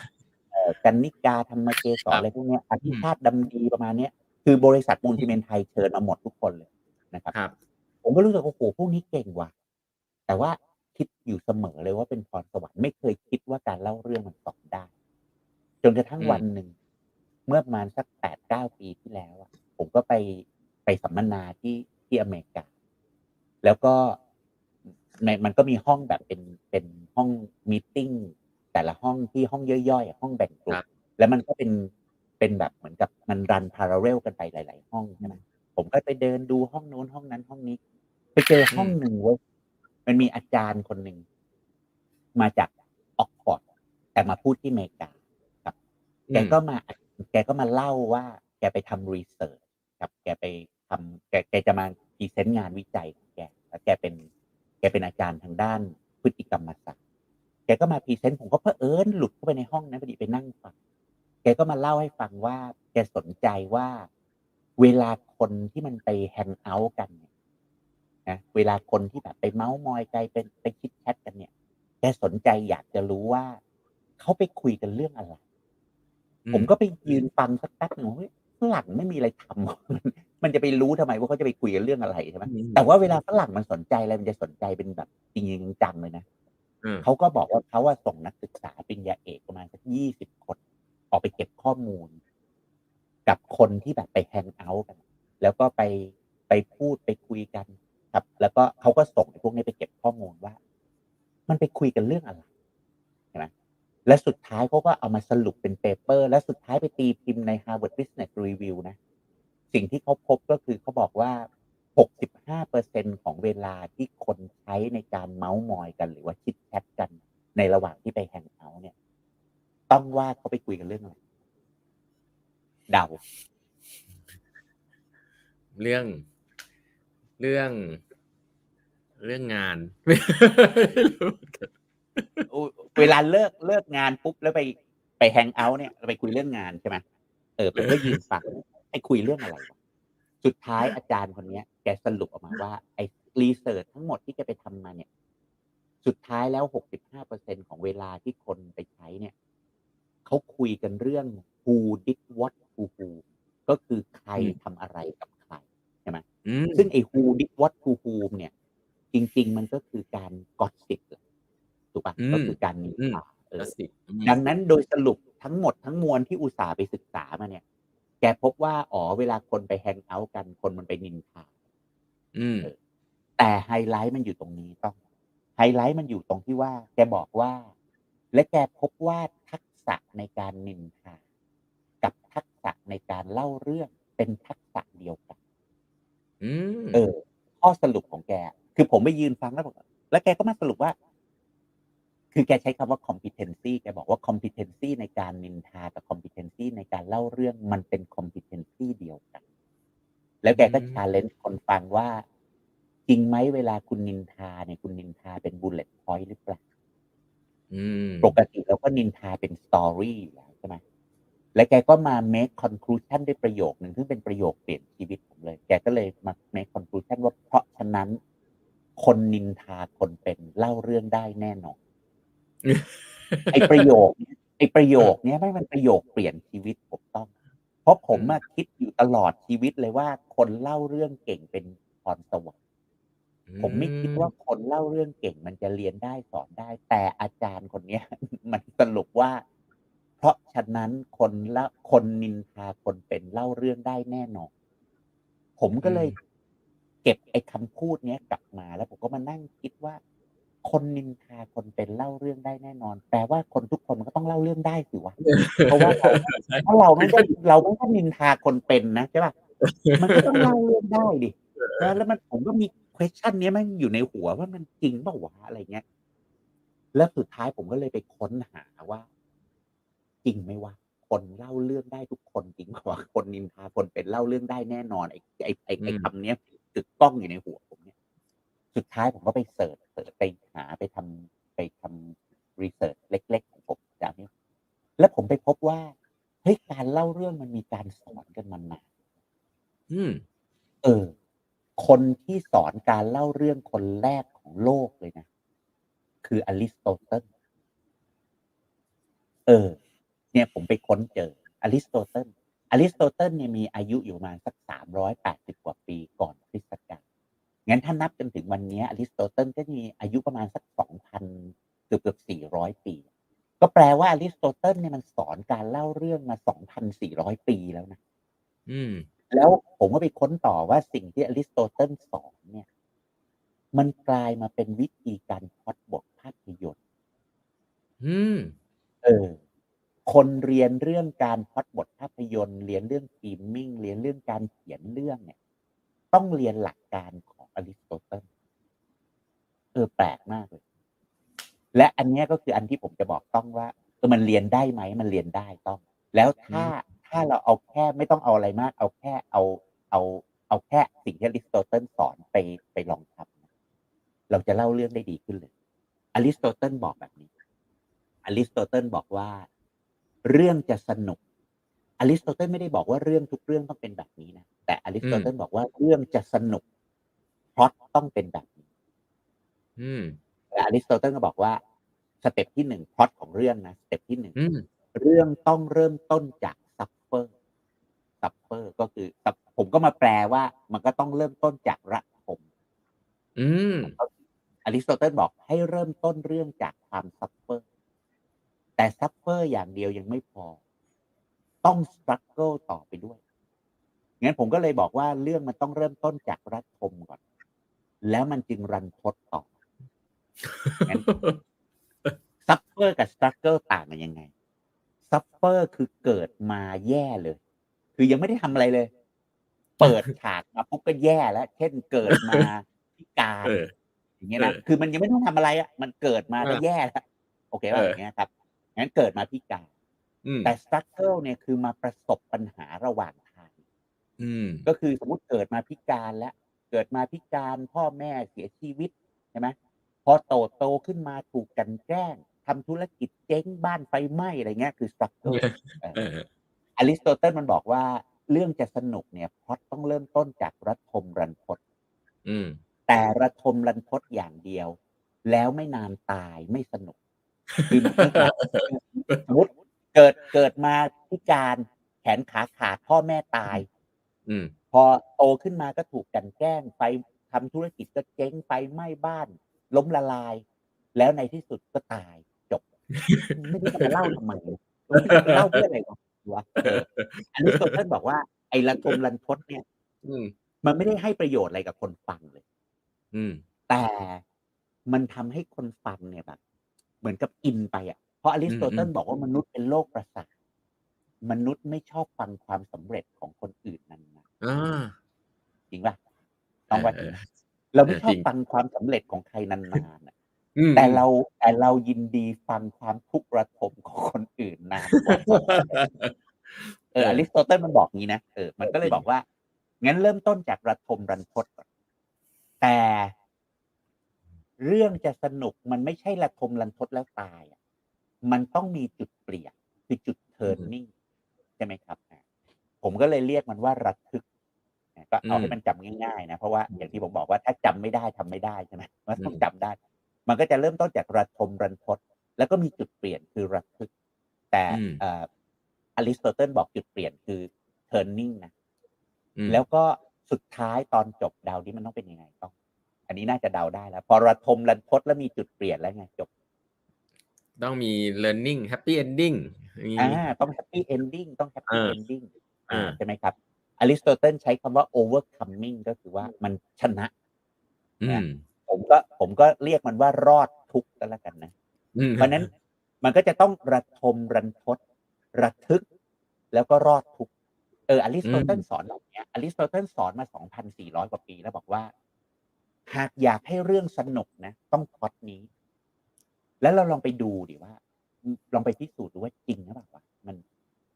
เอ่อกันนิกาธรรมเกศรอะไรพวกเนี้ยอภิชาติดำดีประมาณเนี้ยคือบริษัทปูนซีเมนต์ไทยเชิญมาหมดทุกคนเลยนะครับครับผมก็รู้สึกว่าโอ้โหพวกนี้เก่งว่ะ แต่ว่า คิดอยู่เสมอเลยว่าเป็นพรสวรรค์ไม่เคยคิดว่าการเล่าเรื่องมันสอนได้จนกระทั่งอืมวันหนึ่ง เมื่อประมาณสักแปดเก้าปีที่แล้วอะผมก็ไปไปสัมมนาที่ที่อเมริกา แล้วก็ในมันก็มีห้องแบบเป็นเป็นห้องมีติ้งแต่ละห้องที่ห้องย่อยๆอะห้องแบ่งกลุ่ครัมบแล้วมันก็เป็นเป็นแบบเหมือนกับมันรันพาราเรลกันไปหลาย ๆ ห้องใช่ไหมผมก็ไปเดินดูห้องโน้นห้องนั้นห้องนี้ ไปเจอห้องหนึ่งเว้ย มันมีอาจารย์คนหนึ่งมาจากออกฟอร์ดแต่มาพูดที่อเมริกาครับ แกก็มาแกก็มาเล่าว่า แกไปทำ research ครับ แกไปทำแกแกจะมา present งานวิจัยของแกแล้วแกเป็น แกเป็นอาจารย์ทางด้านพฤติกรรมศาสตร์แกก็มา present ผมก็เพอเอิญหลุดเข้าไปในห้องนั้นพอดีไปนั่งฟังแกก็มาเล่าให้ฟังว่า แกสนใจว่าเวลาคนที่มันไป hang out กันเนี่ย นะเวลาคนที่แบบไปเมาส์มอยใจเป็นไปคิดแชทกันเนี่ยแกสนใจอยากจะรู้ว่าเขาไปคุยกันเรื่องอะไร ผมก็ไปยืนฟังสักแป๊บหนึ่งเฮ้ยฝรั่งไม่มีอะไรทำมันจะไปรู้ทำไมว่าเขาจะไปคุยกันเรื่องอะไรใช่ไหมอืมแต่ว่าเวลาฝรั่งมันสนใจอะไรมันจะสนใจเป็นแบบจริงๆจังๆเลยนะอืมเขาก็บอกว่าเขาว่าส่งนักศึกษาปริญญาเอกประมาณสักยี่สิบคนออกไปเก็บข้อมูล กับคนที่แบบไปแฮงเอาท์กัน แล้วก็ไปไปพูดไปคุยกัน ครับ แล้วก็เขาก็ส่งพวกนี้ไปเก็บข้อมูลว่า มันไปคุยกันเรื่องอะไรใช่ไหมและสุดท้ายเขาก็เอามาสรุปเป็น paper และสุดท้ายไปตีพิมพ์ใน Harvard Business Review นะ สิ่งที่เขาพบก็คือเขาบอกว่า 65%ของเวลาที่คนใช้ในการเมาส์มอยกัน หรือว่า chit chat กันในระหว่างที่ไป hang out เนี่ย ต้องว่าเขาไปคุยกันเรื่องอะไรเดาเรื่อง เรื่อง เรื่องงานไม่รู้เหมือนกันอุ๊ยเวลาเลิกเลิกงานปุ๊บแล้วไปไปแฮงเอาท์เนี่ยเราไปคุยเรื่องงานใช่ไหมเออผมก็ยืนฟังไอ้คุยเรื่องอะไรวะสุดท้ายอาจารย์คนเนี้ย แกสรุปออกมาว่า ไอ้รีเสิร์ชทั้งหมดที่แกไปทำมาเนี่ย สุดท้ายแล้ว65%ของเวลาที่คนไปใช้เนี่ยเขาคุยกันเรื่อง who did what to who ก็คือใครอืมทำอะไรกับ ใครใช่ไหมอืมซึ่งไอ้ who did what to whom เนี่ย จริง ๆ มันก็คือการกอสิบถูกปะอืมก็คือการนินอืมทาเอก็อสิอืมดังนั้นโดยสรุปทั้งหมดทั้งมวลที่อุตสาห์ไปศึกษามาเนี่ย แกพบว่า อ๋อ เวลาคนไปแฮงเอาท์กันคนมันไปนินทาอืมแต่ไฮไลท์มันอยู่ตรงนี้ต้อง ไฮไลท์มันอยู่ตรงที่ว่า แกบอกว่า และแกพบว่าทักษะในการนินทากับทักษะในการเล่าเรื่องเป็นทักษะเดียวกันอืม เออ ข้อสรุปของแก คือผมไปยืนฟังแล้วบอกแล้วแกก็มาสรุปว่า คือแกใช้คำว่า competency แกบอกว่า competency ในการนินทากับ competency ในการเล่าเรื่องมันเป็น competency เดียวกัน แล้วแกก็อืม challenge คนฟังว่า จริงไหมเวลาคุณนินทาเนี่ยคุณนินทาเป็น bullet point หรือเปล่าอืมปกติเราก็นินทาเป็น story อยู่แล้วใช่ไหม แล้วแกก็มา make conclusion ด้วยประโยคหนึ่งซึ่งเป็นประโยคเปลี่ยนชีวิตผมเลย แกก็เลยมา make conclusion ว่าเพราะฉะนั้น คนนินทาคนเป็นเล่าเรื่องได้แน่นอนไอประโยคเนี้ยไอประโยคเนี้ยไม่มันประโยคเปลี่ยนชีวิตผมต้อง เพราะผมมาคิดอยู่ตลอดชีวิตเลยว่า คนเล่าเรื่องเก่งเป็นพรสวรรค์ผมไม่คิดว่าคนเล่าเรื่องเก่งมันจะเรียนได้สอนได้ แต่อาจารย์คนเนี้ย มันสรุปว่าเพ ราะฉะนั้นคนละคนนินทาคนเป็นเล่าเรื่องได้แน่นอนผมก็เลย เก็บไอ้คำพูดเนี้ยกลับมาแล้วผมก็มานั่งคิดว่า คนนินทาคนเป็นเล่าเรื่องได้แน่นอนแปลว่าคนทุกคนมันก็ต้องเล่าเรื่องได้สิวะเพราะว่าเราใช่เพราะเราไม่ได้เราไม่ได้นินทาคนเป็นนะใช่ป่ะมันก็ต้องเล่าเรื่องได้ดินะแล้วมันผมก็มี question เนี้ยมันอยู่ในหัวว่ามันจริงเปล่าวะอะไรเงี้ยแล้วสุดท้ายผมก็เลยไปค้นหาว่า จริงไหมวะคนเล่าเรื่องได้ทุกคนจริงเปล่าวะคนนินทาคนเป็นเล่าเรื่องได้แน่นอนไอ้ไอ้ไอ้ไอ้อืมคำเนี้ยตึกกล้องอยู่ในหัวผมเนี่ย สุดท้ายผมก็ไปเสิร์ชเสิร์ชไปหาไปทำไปทำ research เล็ก ๆ ของผมจากนี้แล้วผมไปพบว่าเฮ้ยการเล่าเรื่องมันมีการสอนกันมานานอืม เออ คนที่สอนการเล่าเรื่องคนแรกของโลกเลยนะ คืออริสโตเติลเออ เนี่ยผมไปค้นเจออริสโตเติลอริสโตเติลเนี่ยมีอายุอยู่ประมาณสักสามร้อยแปดสิบกว่าปีก่อนคริสตกาลงั้นถ้านับจนถึงวันเนี้ยอริสโตเติลก็มีอายุประมาณสักสองพันเกือบเกือบสี่ร้อยปี ก็แปลว่าอริสโตเติลเนี่ยมันสอนการเล่าเรื่องมาสองพันสี่ร้อยปีแล้วนะ อืม แล้วผมก็ไปค้นต่อว่าสิ่งที่อริสโตเติลสอนเนี่ย มันกลายมาเป็นวิธีการพล็อตบทภาพยนตร์อืม เออ คนเรียนเรื่องการพล็อตบทภาพยนตร์เรียนเรื่อง filming เรียนเรื่องการเขียนเรื่องเนี่ย ต้องเรียนหลักการของอริสโตเติลเออแปลกมากเลย และอันเนี้ยก็คืออันที่ผมจะบอกต้องว่าเออมันเรียนได้ไหมมันเรียนได้ต้อง แล้วถ้าถ้าเราเอาแค่ไม่ต้องเอาอะไรมาก เอาแค่เอาเอาเอาแค่สิ่งที่อริสโตเติลสอนไปไปลองทำเราจะเล่าเรื่องได้ดีขึ้นเลยอริสโตเติลบอกแบบนี้อริสโตเติลบอกว่า เรื่องจะสนุกอริสโตเติลไม่ได้บอกว่าเรื่องทุกเรื่องต้องเป็นแบบนี้นะแต่อริสโตเติลบอกว่าเรื่องจะสนุกพล็อตต้องเป็นแบบนี้อืมแต่อริสโตเติลก็บอกว่า step ที่หนึ่งพล็อตของเรื่องนะ step ที่หนึ่งอืมเรื่องต้องเริ่มต้นจาก suffer suffer ก็คือ suff- ผมก็มาแปลว่า มันก็ต้องเริ่มต้นจากระทมอืมอริสโตเติลบอกให้เริ่มต้นเรื่องจากความ suffer แต่ suffer อย่างเดียวยังไม่พอ ต้องสครั g เกิลต่อไปด้วย งั้นผมก็เลยบอกว่าเรื่องมันต้องเริ่มต้นจากระทมก่อน แล้วมันจึงรันทดต่องั้นซัฟเฟอร์กับสครั g เกิลต่างกันยังไง suffer คือเกิดมาแย่เลย คือยังไม่ได้ทำอะไรเลย เปิดฉากมาปุ๊บก็แย่แล้ว เช่นเกิดมาพิการเอออย่างเงี้ยนะเออคือมันยังไม่ต้องทำอะไรอะ มันเกิดมาก็เออแย่แล้ว โอเคป่ะเออออย่างเงี้ยครับ งั้นเกิดมาพิการอืมแต่ส t รั g เกิลเนี่ยคือมาประสบปัญหาระหว่างทางอืมก็คือสมมติเกิดมาพิการแล้วเกิดมาพิการพ่อแม่เสียชีวิตใช่ไหมพอโตโตขึ้นมาถูกกลั่นแกล้งทำธุรกิจเจ๊งบ้านไฟไหม้อะไรเงี้ยคือส t รั g เกิลเอออริสโตเติลมันบอกว่า เรื่องจะสนุกเนี่ยพล็อตต้องเริ่มต้นจากระทมรันทดอืมแต่ระทมรันทดอย่างเดียว แล้วไม่นานตายไม่สนุก คือมันไม่รักสมมติเกิดเกิดมาพิการแขนขาขาดพ่อแม่ตาย อืม พอโตขึ้นมาก็ถูกกลันแกล้งไปทำธุรกิจก็เจ๊งไปไหม้บ้าน ล้มละลาย แล้วในที่สุดก็ตายจบ ไม่รู้จะมาเล่าทำไมเล่าเพื่ออะไรวะเอออันนี้ตัวเพื่อนบอกว่าไอ้ระทมรันทดเนี่ย อืมมันไม่ได้ให้ประโยชน์อะไรกับคนฟังเลย อืมแต่มันทำให้คนฟังเนี่ยแบบ เหมือนกับอินไปอะ เพราะอริสโตเติลอืมบอกว่ามนุษย์เป็นโลกประสาทมนุษย์ไม่ชอบฟังความสำเร็จของคนอื่นนานอ่าๆจริงป่ะต้องว่าเอจริองไหมเราไม่ชอจบริงฟังความสำเร็จของใครนานๆอะอืมแต่เราแต่เรายินดีฟังความทุกข์ระทมของคนอื่นนานกว่าเอออริสโตเติลมันบอกงี้นะเออมันก็เลยบอกว่างั้นเริ่มต้นจากระทมรันทดก่อนแต่ เรื่องจะสนุกมันไม่ใช่ระทมรันทดแล้วตายอะมันต้องมีจุดเปลี่ยนคือจุดเทิร์นนิ่งใช่ไหมครับอะผมก็เลยเรียกมันว่าระทึกอะก็เอาให้มันจำง่ายๆนะเพราะว่าอย่างที่ผมบอกว่าถ้าจำไม่ได้ทำไม่ได้ใช่ไหมมันต้องจำได้ มันก็จะเริ่มต้นจากระทมรันทดแล้วก็มีจุดเปลี่ยนคือระทึก แต่อืมเอ่ออริสโตเติลบอกจุดเปลี่ยนคือ turning นะอืมแล้วก็สุดท้ายตอนจบเดาดิมันต้องเป็นยังไงต้อง อันนี้น่าจะเดาได้แล้ว พอระทมรันทดแล้วมีจุดเปลี่ยนแล้วไงจบ ต้องมี learning happy ending มีอ่าต้อง happy ending ต้อง happy อ่า ending อ่าใช่ไหมครับอริสโตเติลใช้คำว่า overcoming ก็คือว่ามันชนะอืมผมก็ผมก็เรียกมันว่ารอดทุกข์ก็แล้วกันนะอืมเพราะฉะนั้นมันก็จะต้องระทมรันทดระทึก แล้วก็รอดทุกข์เอออริสโตเติลสอนแบบเนี้ยอริสโตเติลสอนมา2,400กว่าปีแล้วบอกว่า หากอยากให้เรื่องสนุกนะ ต้องพล็อตนี้ แล้วเราลองไปดูดิว่า ลองไปพิสูจน์ดูว่าจริงหรือเปล่าวะมัน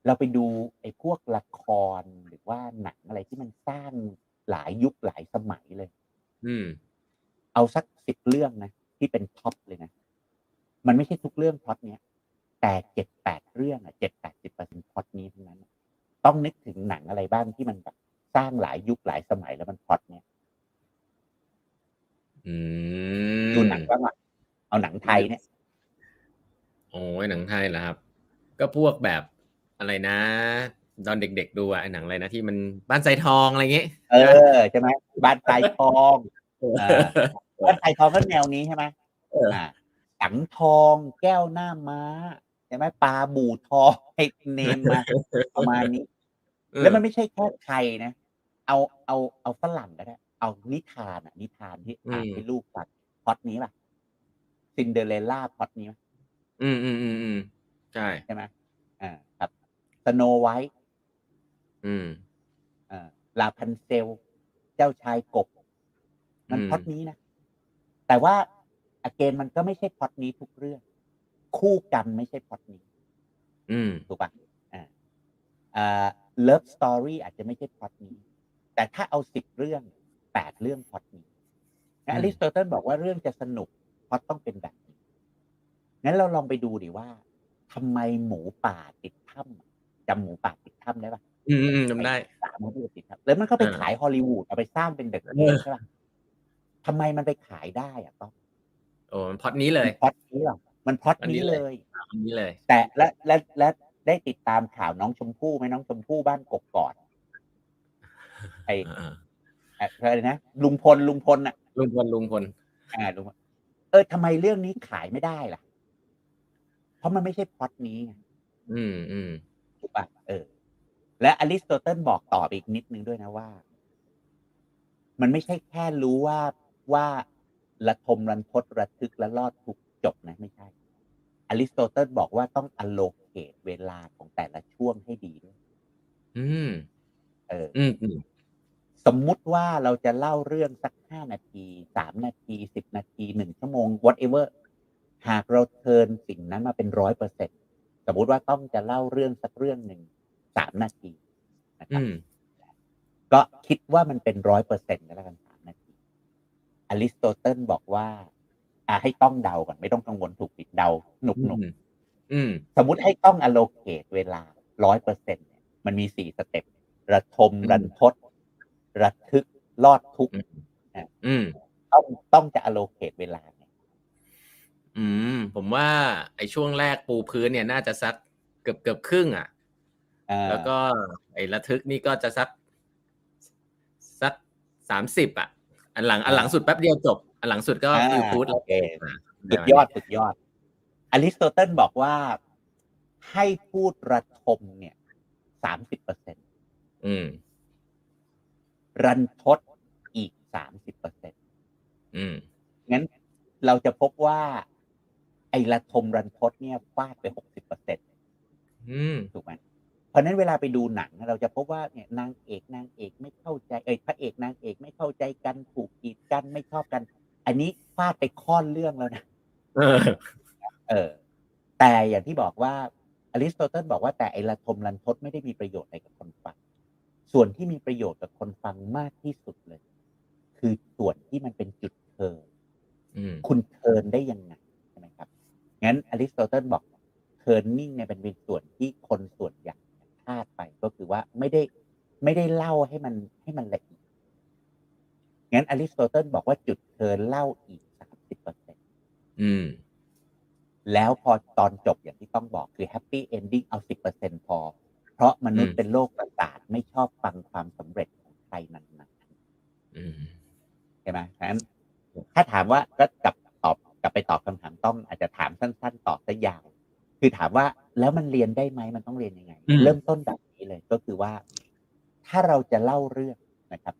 เราไปดูไอ้พวกละครหรือว่าหนังอะไรที่มันสร้างหลายยุคหลายสมัยเลย อืม เอาสักสิบเรื่องนะที่เป็น top เลยนะ มันไม่ใช่ทุกเรื่องพล็อตเนี้ยแต่เจ็ดแปดเรื่องอะเจ็ดแปดสิบเปอร์เซ็นต์พล็อตนี้ทั้งนั้นอะต้องนึกถึงหนังอะไรบ้างที่มันแบบสร้างหลายยุคหลายสมัยแล้วมันพล็อตเนี้ยอืม ดูหนังบ้างอะเอาหนังไทยเนี่ยโอ้ยหนังไทยเหรอครับ ก็พวกแบบอะไรนะ ตอนเด็กๆดูอะไอ้หนังอะไรนะที่มันบ้านไซทองอะไรเงี้ยเออใช่ไหมบ้านทรายทองอ่าบ้านทรายทองก็แนวนี้ใช่ไหมเอออ่าสังทองแก้วหน้าม้าใช่ไหมปลาบูทองให้เนมมาประมาณนี้ แล้วมันไม่ใช่แค่ไทยนะเอาเอาเอาฝรั่งก็ได้ เอานิทานอะ นิทานที่อ่านอืมให้ลูกฟังพล็อตนี้ป่ะซินเดอเรลล่าพล็อตนี้ไหมอืมอืมอืมอืมใช่ใช่ไหมอ่า ครับสโนไวท์อืมอ่าราพันเซล เจ้าชายกบ มันอืมพล็อตนี้นะ แต่ว่า again มันก็ไม่ใช่พล็อตนี้ทุกเรื่อง คู่กรรมไม่ใช่พล็อตนี้ อืมถูกปะอ่าอ่า love story อาจจะไม่ใช่พล็อตนี้ แต่ถ้าเอาสิบเรื่อง แปดเรื่องพล็อตนี้งั้นอือมริสโตเติลบอกว่าเรื่องจะสนุกพล็อตต้องเป็นแบบนี้งั้นเราลองไปดูดิว่าทำไมหมูป่าติดถ้ำจำหมูป่าติดถ้ำได้ปะอืมอืมอืมจำได้สามมันติดถ้ำแล้วมันก็ไปเออขายฮอลลีวูดเอาไปสร้างเป็นเดอะเอเกอมใช่ปะทำไมมันไปขายได้อะต้องโอ้มันพล็อดนี้เลยมันพล็อตนี้หรอมันพล็อตอันนี้นี้เลเลยยอันนี้เลย แต่และและและได้ติดตามข่าวน้องชมพู่ไหมน้องชมพู่บ้านกกกอดไอ้ อ่าเอ่ออะไรนะลุงพลลุงพลอะ ลุงพลลุงพลอ่าลุงพลเออทำไมเรื่องนี้ขายไม่ได้ล่ะ เพราะมันไม่ใช่พล็อตนี้ไงอืมอืมถูกปะเออ และอริสโตเติลบอกต่อไปอีกนิดนึงด้วยนะว่า มันไม่ใช่แค่รู้ว่าว่าระทมรันทดระทึกและรอดทุกข์จบนะ ไม่ใช่อริสโตเติลบอกว่าต้อง allocate เวลาของแต่ละช่วงให้ดีด้วย อืม เออ อืมอืม สมมุติว่าเราจะเล่าเรื่องสักห้านาทีสามนาทีสิบนาทีหนึ่งชั่วโมง whatever หากเราเทิร์นสิ่งนั้นมาเป็นร้อยเปอร์เซ็นสมมุติว่าต้องจะเล่าเรื่องสักเรื่องหนึ่งสามนาทีนะครัอืบมก็คิดว่ามันเป็นร้อยเปอร์เซ็นต์ก็แล้วกันสามนาทีอริสโตเติลบอกว่า อ่า ให้ต้องเดาก่อนไม่ต้องกังวลถูกผิดเดาหนุกหนุกอืมอืมสมมุติให้ต้อง allocate เวลาร้อยเปอร์เซ็นต์เนี่ยมันมีสี่ step ระทมอืมรันทด ระทึกรอดทุกข์อืมต้องต้องจะ allocate เวลาเนี่ยอืม ผมว่าไอ้ช่วงแรกปูพื้นเนี่ยน่าจะสักเกือบเกือบครึ่งอะอ่าแล้วก็ไอ้ระทึกนี่ก็จะสักสักสามสิบอะ อันหลังอันหลังสุดแป๊บเดียวจบ อันหลังสุดก็อ่า feel good โอเคสุดยอดสุดยอดอริสโตเติลบอกว่าให้พูดระทมเนี่ยสามสิบเปอร์เซ็นอืม รันทดอีกสามสิบเปอร์เซ็นอืมงั้นเราจะพบว่า ไอ้ระทมรันทดเนี่ยฟาดไปหกสิบเปอร์เซ็นอืมถูกไหมเพราะฉะนั้นเวลาไปดูหนัง เราจะพบว่าเนี่ยนางเอกนางเอกไม่เข้าใจเอ้ยพระเอกนางเอกไม่เข้าใจกันถูกกีดกันไม่ชอบกัน อันนี้ฟาดไปค่อนเรื่องแล้วนะเออเออ แต่อย่างที่บอกว่าอริสโตเติลบอกว่าแต่ไอ้ระทมรันทดไม่ได้มีประโยชน์อะไรกับคนฟัง ส่วนที่มีประโยชน์กับคนฟังมากที่สุดเลย คือส่วนที่มันเป็นจุด turn อืมคุณ turn ได้ยังไงใช่ไหมครับ งั้นอริสโตเติลบอก turning เนี่ยเป็นเป็นส่วนที่คนส่วนใหญ่พลาดไปก็คือว่าไม่ได้ไม่ได้เล่าให้มันให้มันละเอียดงั้นอริสโตเติลบอกว่าจุด turn เล่าอีกสามสิบเปอร์เซ็นอืมแล้วพอตอนจบอย่างที่ต้องบอกคือ happy ending เอาสิบเปอร์เซ็นพอ เพราะมนุษย์อืมเป็นโรคประสาทไม่ชอบฟังความสำเร็จของใครนานอืมๆใช่ไหมฉะนั้นถ้าถามว่าก็กลับตอบกลับไปตอบคำถามต้องอาจจะถามสั้น ๆ ตอบซะยาวคือถามว่าแล้วมันเรียนได้ไหมมันต้องเรียนยังไงอืมเริ่มต้นแบบนี้เลยก็คือว่า ถ้าเราจะเล่าเรื่องนะครับ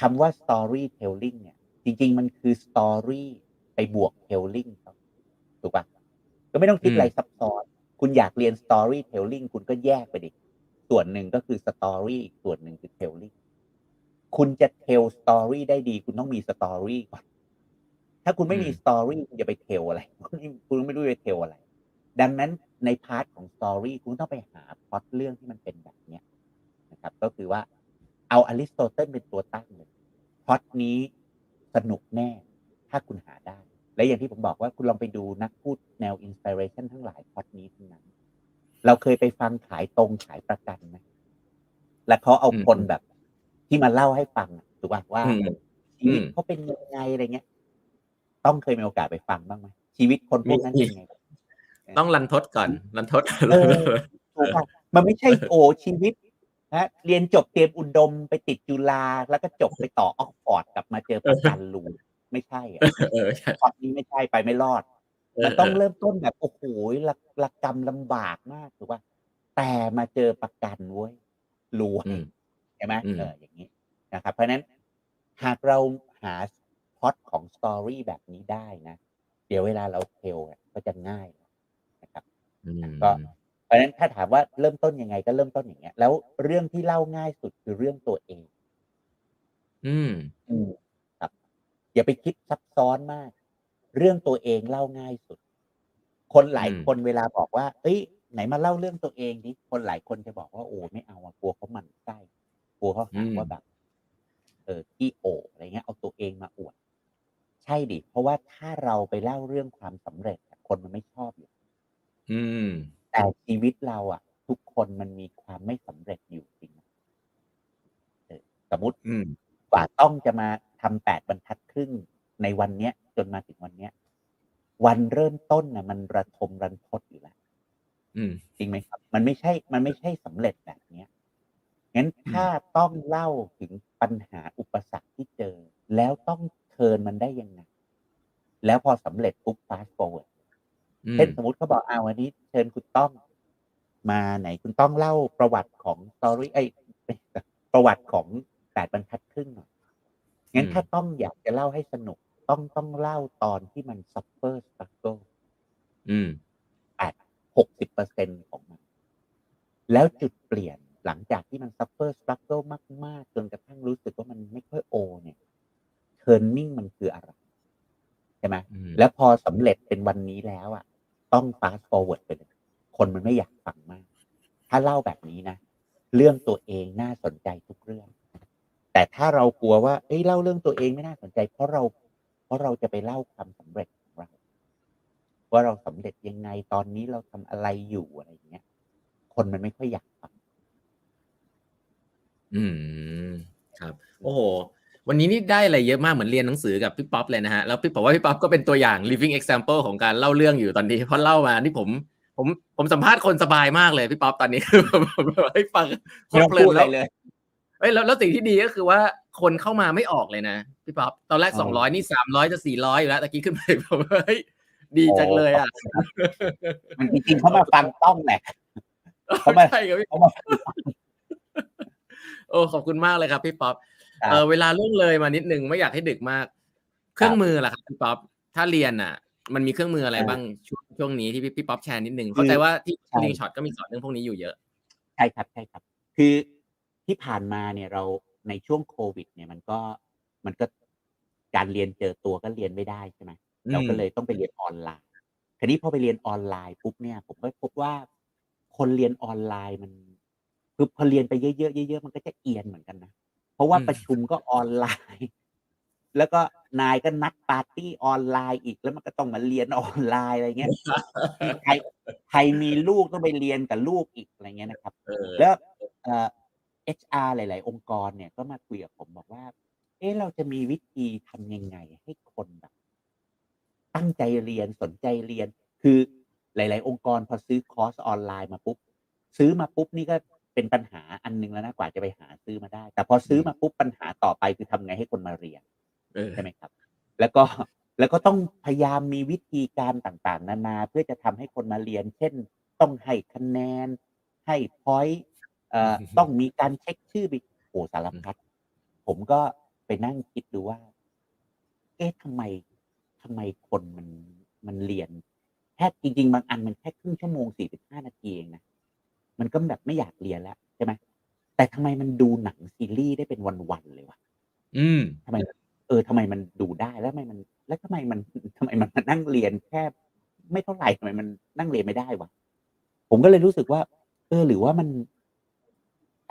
คำว่า storytelling เนี่ย จริง ๆ มันคือ story ไปบวก telling ครับถูกปะก็ไม่ต้องคิดอะไรซับซ้อน คุณอยากเรียน storytelling คุณก็แยกไปดิ ส่วนหนึ่งก็คือ story อีกส่วนหนึ่งคือ telling คุณจะ tell story ได้ดีคุณต้องมี story ก่อนถ้าคุณไม่มีอืม story คุณจะไป tell อะไรคุณไม่คุณไม่รู้จะ tell อะไร ดังนั้นใน part ของ story คุณต้องไปหาพล็อตเรื่องที่มันเป็นแบบเนี้ยนะครับ ก็คือว่าเอาอริสโตเติลเป็นตัวตั้งเลยพล็อตนี้สนุกแน่ ถ้าคุณหาได้ และอย่างที่ผมบอกว่าคุณลองไปดูนักพูดแนว inspiration ทั้งหลายพล็อตนี้ทั้งนั้น เราเคยไปฟังขายตรงขายประกันไหมแล้วเขาเอาคนแบบ ที่มาเล่าให้ฟังอะถูกป่ะว่าอืมชีวิตอืมเขาเป็นยังไงอะไรเงี้ย ต้องเคยมีโอกาสไปฟังบ้างไหมชีวิตคนพวกนั้นมีเป็นยังไงต้องรันทดก่อนรันทดเออถูกป่ะมันไม่ใช่โอชีวิตนะเรียนจบเตรียมอุดมไปติดจุฬาแล้วก็จบไปต่อออกฟอร์ดกลับมาเจอประกันรูไม่ใช่อะเออใช่พล็อตนี้ไม่ใช่ไปไม่รอด มันต้องเริ่มต้นแบบโอ้โหละละกรรมลำบากมากถูกป่ะแต่มาเจอประกันเว้ยรวยอืมใช่ไหมอืมเอออย่างนี้นะครับ เพราะฉะนั้นหากเราหาพล็อตของสตอรี่แบบนี้ได้นะเดี๋ยวเวลาเราเทลเนี่ยก็จะง่ายนะครับอืมก็เพราะฉะนั้นถ้าถามว่าเริ่มต้นยังไงก็เริ่มต้นอย่างเงี้ย แล้วเรื่องที่เล่าง่ายสุดคือเรื่องตัวเอง อืมอืมครับ อย่าไปคิดซับซ้อนมาก เรื่องตัวเองเล่าง่ายสุด คนหลายอืมคนเวลาบอกว่า เอ้ย ไหนมาเล่าเรื่องตัวเองดิคนหลายคนจะบอกว่าโอ้ไม่เอาอะกลัวเขาหมั่นไส้กลัวเขาหาว่าแบบ เออขี้โออะไรเงี้ยเอาตัวเองมาอวด ใช่ดิเพราะว่าถ้าเราไปเล่าเรื่องความสำเร็จอะคนมันไม่ชอบอยู่อืม แต่ชีวิตเราอะ ทุกคนมันมีความไม่สำเร็จอยู่จริงนะเออสมมติอืมกว่าต้องจะมาทำแปดบรรทัดครึ่งในวันเนี้ย จนมาถึงวันเนี้ย วันเริ่มต้นน่ะมันระทมรันทดอยู่แล้วอืมจริงไหมครับ มันไม่ใช่ มันไม่ใช่สำเร็จแบบเนี้ยงั้นถ้าต้องเล่าถึงปัญหาอุปสรรคที่เจอ แล้วต้องเทิร์นมันได้ยังไงแล้วพอสำเร็จปุ๊บ fast forward อืมเช่นสมมติเขาบอกเอาวันนี้ เชิญคุณต้อง มาไหนคุณต้องเล่าประวัติของสตอรี่ไอยประวัติของแปดบรรทัดครึ่งหน่อยงั้นอืมถ้าต้องอยากจะเล่าให้สนุก ต้องต้องเล่าตอนที่มัน suffer struggle อืมแปดหกสิบเปอร์เซ็นของมัน แล้วจุดเปลี่ยนหลังจากที่มัน suffer struggle มาก ๆ จนกระทั่งรู้สึกว่ามันไม่ค่อยโอ เนี่ย turning มันคืออะไรใช่ไหมอืมแล้วพอสำเร็จเป็นวันนี้แล้วอะ ต้อง fast forward ไปเลยคนมันไม่อยากฟังมาก ถ้าเล่าแบบนี้นะ เรื่องตัวเองน่าสนใจทุกเรื่อง แต่ถ้าเรากลัวว่าเอ้ยเล่าเรื่องตัวเองไม่น่าสนใจ เพราะเราเพ ราะเราจะไปเล่าความสำเร็จของเรา ว่าเราสำเร็จยังไงตอนนี้เราทำอะไรอยู่อะไรอย่างเงี้ย คนมันไม่ค่อยอยากฟังอืมครับ โอ้โหวันนี้นี่ได้อะไรเยอะมากเหมือนเรียนหนังสือกับพี่ป๊อปเลยนะฮะแล้วพี่ผมว่าพี่ป๊อปก็เป็นตัวอย่าง living example ของการเล่าเรื่องอยู่ตอนนี้เพราะเล่ามานี่ผมผมผมสัมภาษณ์คนสบายมากเลยพี่ป๊อปตอนนี้คือผมผมให้ฟังโคไม่ตต้รองเพลิพูดนอะไรแล้วเลยเอ้ยแล้วแล้วสิ่งที่ดีก็คือว่า คนเข้ามาไม่ออกเลยนะพี่ป๊อปตอนแรกอ๋อสองร้อยนี่สามร้อยจะสี่ร้อยอยู่แล้วตะกี้ขึ้นไปผมว่าเฮ้ยดีจังเลยอะมันจริงๆเขามาฟังต้องแหละเขามาใช่ครับพี่เขามาโอ้ขอบคุณมากเลยครับพี่ป๊อปครับเออเวลาล่วงเลยมานิดนึงไม่อยากให้ดึกมาก เครื่องมือล่ะครับพี่ป๊อปถ้าเรียนอะ มันมีเครื่องมืออะไรอ่าบ้างช่วงช่วงนี้ที่พี่พี่ป๊อปแชร์นิดนึงคือเข้าใจว่าที่ Slingshot ก็มีสอนเรื่องพวกนี้อยู่เยอะใช่ครับใช่ครับ คือที่ผ่านมาเนี่ยเรา ในช่วงโควิด เนี่ยมันก็มันก็การเรียนเจอตัวก็เรียนไม่ได้ใช่ไหมอืมเราก็เลยต้องไปเรียนออนไลน์ทีนี้พอไปเรียนออนไลน์ปุ๊บเนี่ย ผมก็พบว่าคนเรียนออนไลน์มันคือพอเรียนไปเยอะๆเยอะๆมันก็จะเอียนเหมือนกันนะ เพราะว่าอืมประชุมก็ออนไลน์ แล้วก็นายก็นัดปาร์ตี้ออนไลน์อีกแล้วมันก็ต้องมาเรียนออนไลน์อะไรเงี้ยใครใครมีลูกต้องไปเรียนกับลูกอีกอะไรเงี้ยนะครับเออแล้วเอ่อ HR หลาย ๆ องค์กรเนี่ยก็มาคุยกับผมบอกว่า เอ๊ะเราจะมีวิธีทำยังไงให้คนแบบ ตั้งใจเรียนสนใจเรียน คือหลาย ๆ องค์กรพอซื้อคอร์สออนไลน์มาปุ๊บซื้อมาปุ๊บนี่ก็เป็นปัญหาอันหนึงแล้วนะกว่าจะไปหาซื้อมาได้ แต่พอซื้อมาปุ๊บปัญหาต่อไปคือทำไงให้คนมาเรียนเออใช่ไหมครับ แล้วก็แล้วก็ต้องพยายามมีวิธีการต่างๆ นานาเพื่อจะทำให้คนมาเรียน เช่น ต้องให้คะแนน ให้พอยต์เอ่อ ต้องมีการเช็คชื่อไปโอ้สารพัดผมก็ไปนั่งคิดดูว่า เอ๊ะทำไมทำไมคนมันมันเรียนแค่จริง ๆ บางอันมันแค่ครึ่งชั่วโมงสี่สิบห้านาทีเองนะมันก็แบบไม่อยากเรียนแล้วใช่ไหมแต่ทำไมมันดูหนังซีรีส์ได้เป็นวันๆเลยวะอืมทำไม เออทำไมมันดูได้แล้วทำไมมัน แล้วทำไมมันทำไมมันมานั่งเรียนแค่ ไม่เท่าไหร่ทำไมมันนั่งเรียนไม่ได้วะผมก็เลยรู้สึกว่า เออ หรือว่ามันอ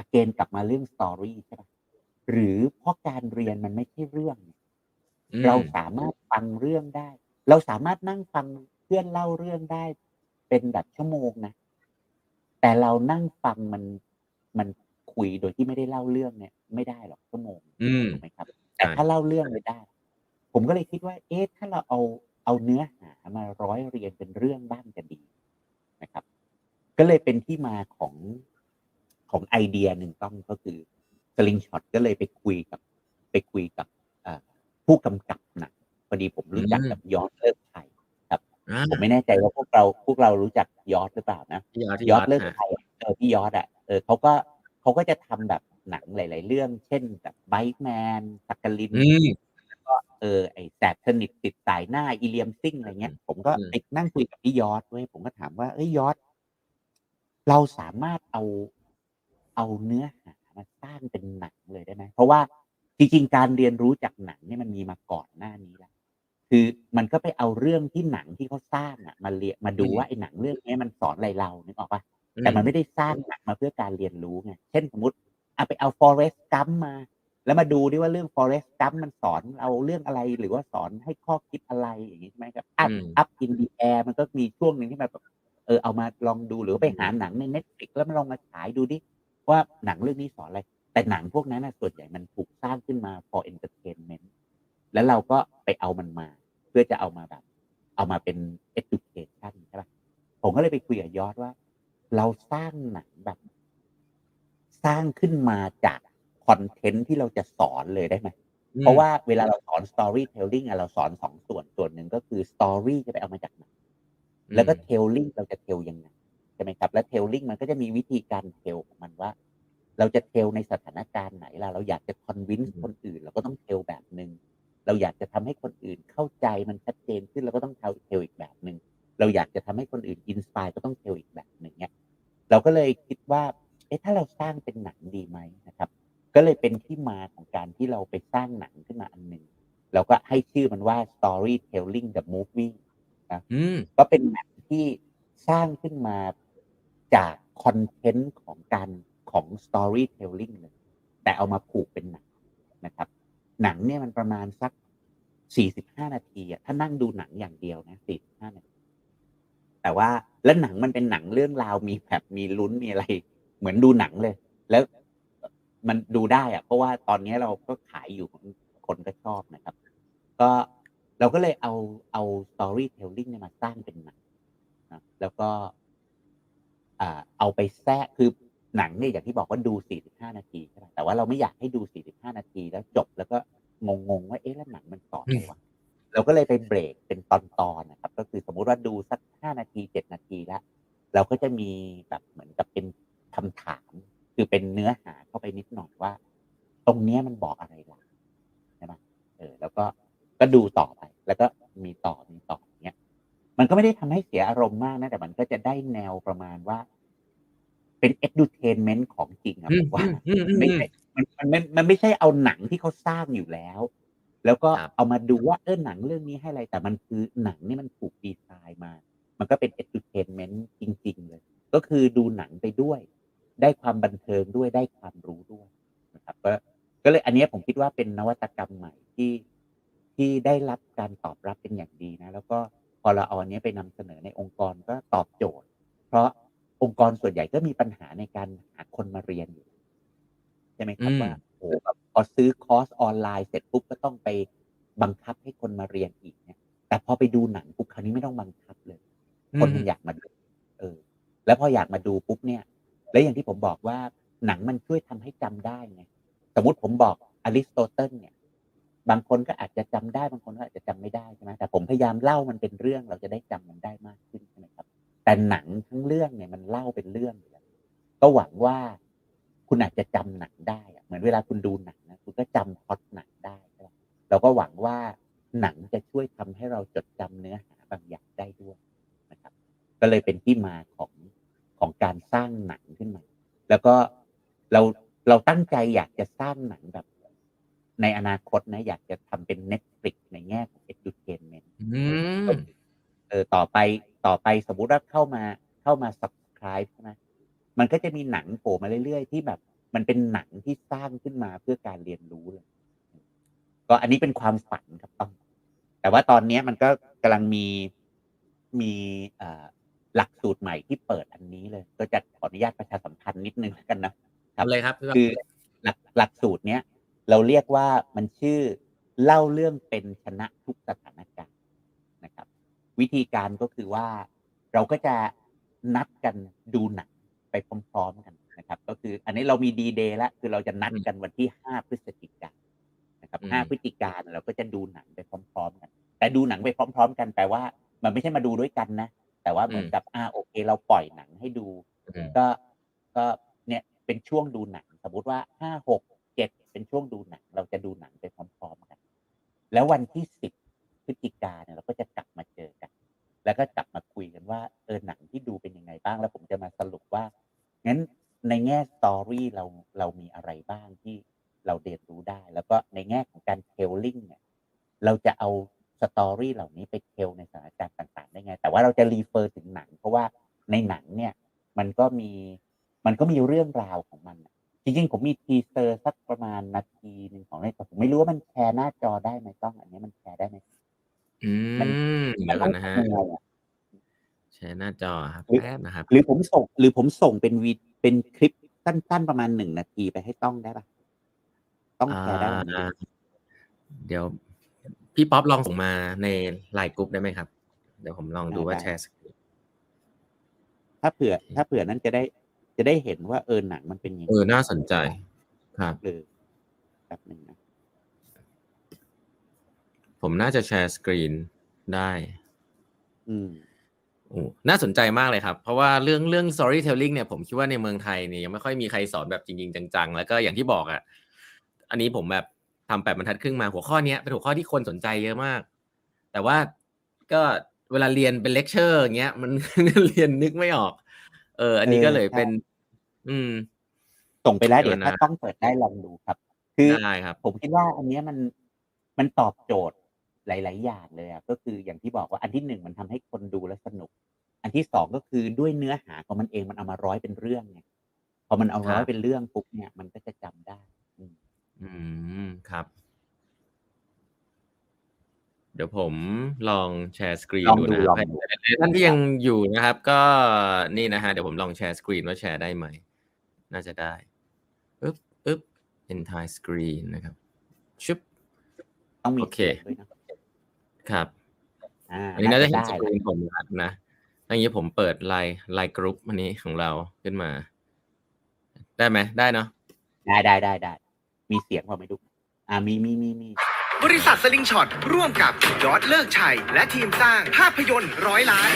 เกนกลับมาเรื่องสตอรี่ใช่ปะหรือเพราะการเรียนมันไม่ใช่เรื่องอืมเราสามารถฟังเรื่องได้ เราสามารถนั่งฟังเพื่อนเล่าเรื่องได้ เป็นแบบชั่วโมงนะ แต่เรานั่งฟังมันมันคุยโดยที่ไม่ได้เล่าเรื่องเนี่ย ไม่ได้หรอกชั่วโมงอืมถูกไหมครับ แต่ถ้าเล่าเรื่องเลยได้ ผมก็เลยคิดว่า เอ๊ะถ้าเราเอาเอาเนื้อหามาร้อยเรียงเป็นเรื่องบ้างจะดีนะครับ ก็เลยเป็นที่มาของ ของไอเดียหนึ่งต้องก็คือสลิงช็อตก็เลยไปคุยกับไปคุยกับเอ่อผู้กำกับหนังพอดีผมรู้จักอืมกับยอดเลิกไทยอ่าผมไม่แน่ใจว่าพวกเราพวกเรารู้จักยอดหรือเปล่านะพี่ยอดที่ยยออดดเลิกฮะไทยอะเออพี่ยอดอะเออเขาก็เขาก็จะทำแบบหนังหลาย ๆ เรื่อง เช่นแบบไบแมนสักกลินอืมเออไอแสบสนิทติดสายหน้าอีเลียมซิ่งอะไรเงี้ย ผมก็อืมไปนั่งคุยกับพี่ยอดเว้ยผมก็ถามว่าเอ้ยยอด เราสามารถเอา เอาเนื้อหามาสร้างเป็นหนังเลยได้ไหมเพราะว่าจจริงๆการเรียนรู้จากหนังเนี่ยมันมีมาก่อนหน้านี้แล้วคือมันก็ไปเอาเรื่องที่หนังที่เขาสร้างอะมาเรียนมาดูอืมว่าไอ้หนังเรื่องเนี้ยมันสอนอะไรเรานึกออกเปล่าอืแต่มันมไม่ได้สร้างหนังมาเพื่อการเรียนรู้ไงเช่นสมมุติอะไปเอา Forrest Gump มา แล้วมาดูดิว่าเรื่อง Forrest Gump มันสอนเราเรื่องอะไรหรือว่าสอนให้ข้อคิดอะไรอย่างงี้ใช่ไหมครับอื Up ม Up in the Air มันก็มีช่วงหนึ่งที่มันแบบเออเอามาลองดูหรือว่าไปหาหนังใน Netflix แล้วมาลองมาฉายดูดิ ว่าหนังเรื่องนี้สอนอะไร แต่หนังพวกนั้นน่ะส่วนใหญ่มันถูกสร้างขึ้นมา for entertainment แล้วเราก็ไปเอามันมา เพื่อจะเอามาแบบ เอามาเป็น education ใช่ป่ะผมก็เลยไปคุยกับยอดว่า เราสร้างหนังแบบ สร้างขึ้นมาจากคอนเทนต์ที่เราจะสอนเลยได้ไหมอืเพราะมว่าเวลาเราสอน storytelling อะเราสอนสองส่วนส่วนหนึ่งก็คือ story จะไปเอามาจากไหนอืแล้วก็ม telling เราจะ tell ยังไงใช่ไหมครับ และ telling มันก็จะมีวิธีการ tell ของมันว่า เราจะ tell ในสถานการณ์ไหนล่ะเราอยากจะ convince อืมคนอื่น เราก็ต้อง tell แบบหนึ่งเราอยากจะทำให้คนอื่นเข้าใจมันชัดเจนขึ้นเราก็ต้อง tell tell อีกแบบหนึ่งเราอยากจะทำให้คนอื่น inspire ก็ต้อง tell อีกแบบหนึ่งเนี่ยเราก็เลยคิดว่าเอ๊ะถ้าเราสร้างเป็นหนังดีไหมนะครับ ก็เลยเป็นที่มาของการที่เราไปสร้างหนังขึ้นมาอันหนึ่งเราก็ให้ชื่อมันว่า storytelling the movie อืมก็เป็นหนังที่สร้างขึ้นมา จากคอนเทนต์ของการของ storytelling เลยแต่เอามาผูกเป็นหนังนะครับ หนังเนี่ยมันประมาณสัก 45 นาทีอะถ้านั่งดูหนังอย่างเดียวนะ 45 นาที แต่ว่าแล้วหนังมันเป็นหนังเรื่องราวมีแบบมีลุ้นมีอะไร เหมือนดูหนังเลย แล้วมันดูได้อะเพราะว่าตอนนี้เราก็ขายอยู่คนก็ชอบนะครับ ก็เราก็เลยเอาเอา storytelling เนี่ยมาสร้างเป็นหนังนะแล้วก็ เอาไปแทรกคือหนังเนี่ยอย่างที่บอกว่าดู 45 นาทีใช่ไหมแต่ว่าเราไม่อยากให้ดู 45 นาทีแล้วจบแล้วก็งงๆว่าเอ๊ะแล้วหนังมันสอนอไรวะเราก็เลยไปเบรกเป็นตอนๆนะครับ ก็คือสมมุติว่าดูสัก 5 นาที 7 นาทีแล้วเราก็จะมีแบบเหมือนกับเป็นคำถาม คือเป็นเนื้อหาเข้าไปนิดหน่อยว่า ตรงเนี้ยมันบอกอะไรเราใช่ไหมเออ แล้วก็ก็ดูต่อไป แล้วก็มีต่อมีต่ออย่างเงี้ย มันก็ไม่ได้ทำให้เสียอารมณ์มากนะ แต่มันก็จะได้แนวประมาณว่า เป็น edutainment ของจริงอะอืผมมว่าอืมอืมไม่อืมใช่มันมันมันมันไม่ใช่เอาหนังที่เขาสร้างอยู่แล้ว แล้วก็ครับเอามาดูว่าเออหนังเรื่องนี้ให้อะไร แต่มันคือหนังนี่มันถูกดีไซน์มา มันก็เป็น edutainment จริง ๆ เลย ก็คือดูหนังไปด้วย ได้ความบันเทิงด้วยได้ความรู้ด้วยนะครับก็ก็เลยอันเนี้ยผมคิดว่าเป็นนวัตกรรมใหม่ที่ที่ได้รับการตอบรับเป็นอย่างดีนะ แล้วก็ พอเราเอาอันเนี้ยไปนำเสนอในองค์กรก็ตอบโจทย์ เพราะองค์กรส่วนใหญ่ก็มีปัญหาในการหาคนมาเรียนอยู่ใช่ไหมครับอืมว่าโอ้โหแบบพอซื้อคอร์สออนไลน์เสร็จปุ๊บก็ต้องไปบังคับให้คนมาเรียนอีกเนี่ย แต่พอไปดูหนังปุ๊บคราวนี้ไม่ต้องบังคับเลย คนมันอยากมาดูเออ แล้วพออยากมาดูปุ๊บเนี่ย แล้วอย่างที่ผมบอกว่าหนังมันช่วยทำให้จำได้ไงสมมติผมบอกอริสโตเติลเนี่ย บางคนก็อาจจะจำได้บางคนก็อาจจะจำไม่ได้ใช่ไหมแต่ผมพยายามเล่ามันเป็นเรื่องเราจะได้จำมันได้มากขึ้นใช่ไหมครับ แต่หนังทั้งเรื่องเนี่ยมันเล่าเป็นเรื่องอยู่แล้วก็หวังว่าคุณอาจจะจำหนังได้เหมือนเวลาคุณดูหนังนะคุณก็จำพล็อตหนังได้ใช่ไหมเราก็หวังว่าหนังจะช่วยทำให้เราจดจำเนื้อหาบางอย่างได้ด้วยนะครับ ก็เลยเป็นที่มาของของการสร้างหนังขึ้นมา แล้วก็เราเราตั้งใจอยากจะสร้างหนังแบบ ในอนาคตนะ อยากจะทำเป็น Netflix ในแง่ของ edutainment อืมเออต่อไปต่อไปสมมุติว่าเข้ามาเข้ามา subscribe ใช่ไหมมันก็จะมีหนังโผล่มาเรื่อยๆ ที่แบบ มันเป็นหนังที่สร้างขึ้นมาเพื่อการเรียนรู้เลย ก็อันนี้เป็นความฝันครับต้อง แต่ว่าตอนเนี้ยมันก็กำลังมีมีเอ่อหลักสูตรใหม่ที่เปิดอันนี้เลย ก็จะขออนุญาตประชาสัมพันธ์นิดนึงแล้วกันนะทำเลยครับพี่ป๊อปคือหลักหลักสูตรเนี้ย เราเรียกว่ามันชื่อเล่าเรื่องเป็นชนะทุกสถานการณ์นะครับ วิธีการก็คือว่าเราก็จะนัดกันดูหนังไปพร้อมๆกันนะครับ ก็คืออันนี้เรามีดีเดย์แล้วคือเราจะนัดกันวันที่ห้าพฤศจิกายนนะครับห้าพฤศจิกายนเราก็จะดูหนังไปพร้อมๆกัน แต่ดูหนังไปพร้อม ๆ กันแปลว่า มันไม่ใช่มาดูด้วยกันนะ แต่ว่าเหมือนกับอ่าโอเค เราปล่อยหนังให้ดูอืมก็ก็เนี่ยเป็นช่วงดูหนัง สมมติว่าห้าหก เป็นช่วงดูหนัง เราจะดูหนังไปพร้อมๆกัน แล้ววันที่สิบพฤศจิกาเนี่ยเราก็จะกลับมาเจอกัน แล้วก็กลับมาคุยกันว่าเออหนังที่ดูเป็นยังไงบ้าง แล้วผมจะมาสรุปว่างั้นในแง่สตอรี่เราเรามีอะไรบ้างที่เราเรียนรู้ได้ แล้วก็ในแง่ของการเทราจะเอาสตอรี่เหล่านี้ไปเทลในสถานการณ์ต่างๆ ได้ไง แต่ว่าเราจะรีเฟอร์ถึงหนัง เพราะว่าในหนังเนี่ยมันก็มีมันก็มีเรื่องราวของมัน จริงๆผมมีทีเซอร์สักประมาณนาทีหนึ่งของในแต่ผมไม่รู้ว่ามันแชร์หน้าจอได้ไหมต้อง อันนี้มันแชร์ได้ไหมอืมันมมัเดี๋ยวต้กัอนงนะฮะทำยังไงอะแชร์หน้าจอครับหรือแป๊บนะครับ หรือผมส่ง หรือผมส่งเป็นวีเป็นคลิปสั้นๆประมาณหนึ่งนาทีไปให้ต้องได้ปะต้องอ่าแชร์ได้ไหมเดี๋ยว พี่ป๊อปลองส่งมาในไลน์กรุ๊ปได้ไหมครับ เดี๋ยวผมลองดูว่าแชร์สกรีนถ้าเผื่อ ถ้าเผื่อนั้นจะได้ จะได้เห็นว่าเออหนังมันเป็นยังไงเออน่าสนใจ ครับหรือแบบหนึ่งนะผมน่าจะ share screen ได้ อืมโอ้น่าสนใจมากเลยครับ เพราะว่าเรื่องเรื่อง storytelling เนี่ยผมคิดว่าในเมืองไทยเนี่ยยังไม่ค่อยมีใครสอนแบบจริงๆ จังๆ แล้วก็อย่างที่บอกอะ อันนี้ผมแบบทำแปดบรรทัดครึ่งมาหัวข้อเนี้ยเป็นหัวข้อที่คนสนใจเยอะมาก แต่ว่าก็เวลาเรียนเป็นเลคเชอร์อย่างเงี้ยมันเรียนนึกไม่ออก เออ อันนี้ก็เลยเป็น อืม ส่งไปแล้วเดี๋เดี๋ยยวนะถ้าต้องเปิดได้ลองดูครับ คือได้ครับผมคิดว่า อันเนี้ยมันมันตอบโจทย์หลาย ๆ อย่างเลยอะก็คืออย่างที่บอกว่าอันที่หนึ่งมันทำให้คนดูแล้วสนุก อันที่สองก็คือด้วยเนื้อหาของมันเองมันเอามาร้อยเป็นเรื่องไงพอมันเอาร้อยครับเป็นเรื่องปุ๊บเนี่ย มันก็จะจำได้อืมอืมครับ เดี๋ยวผมลองแชร์สกรีนลองดูดูนะลองให้ดูท่านที่ยังอยู่นะครับ ก็นี่นะฮะเดี๋ยวผมลองแชร์สกรีนว่าแชร์ได้ไหม น่าจะได้อึ๊บอึ๊บ entire screen นะครับชุบต้องมีโอเคสียงด้วยนะครับอ่าอันนี้น่าจะเห็นได้สกรีนผมชัดนะถ้าอย่างนี้ผมเปิดไลน์ไลน์กรุ๊ปอันนี้ของเราขึ้นมา ได้ไหมได้เนาะได้ได้ได้ได้มีเสียงเปล่าไม่รู้อ่ามีมีมีมี บริษัทสลิงช็อตร่วมกับยอดเลิกชัย และทีมสร้างภาพยนตร์ร้อยล้าน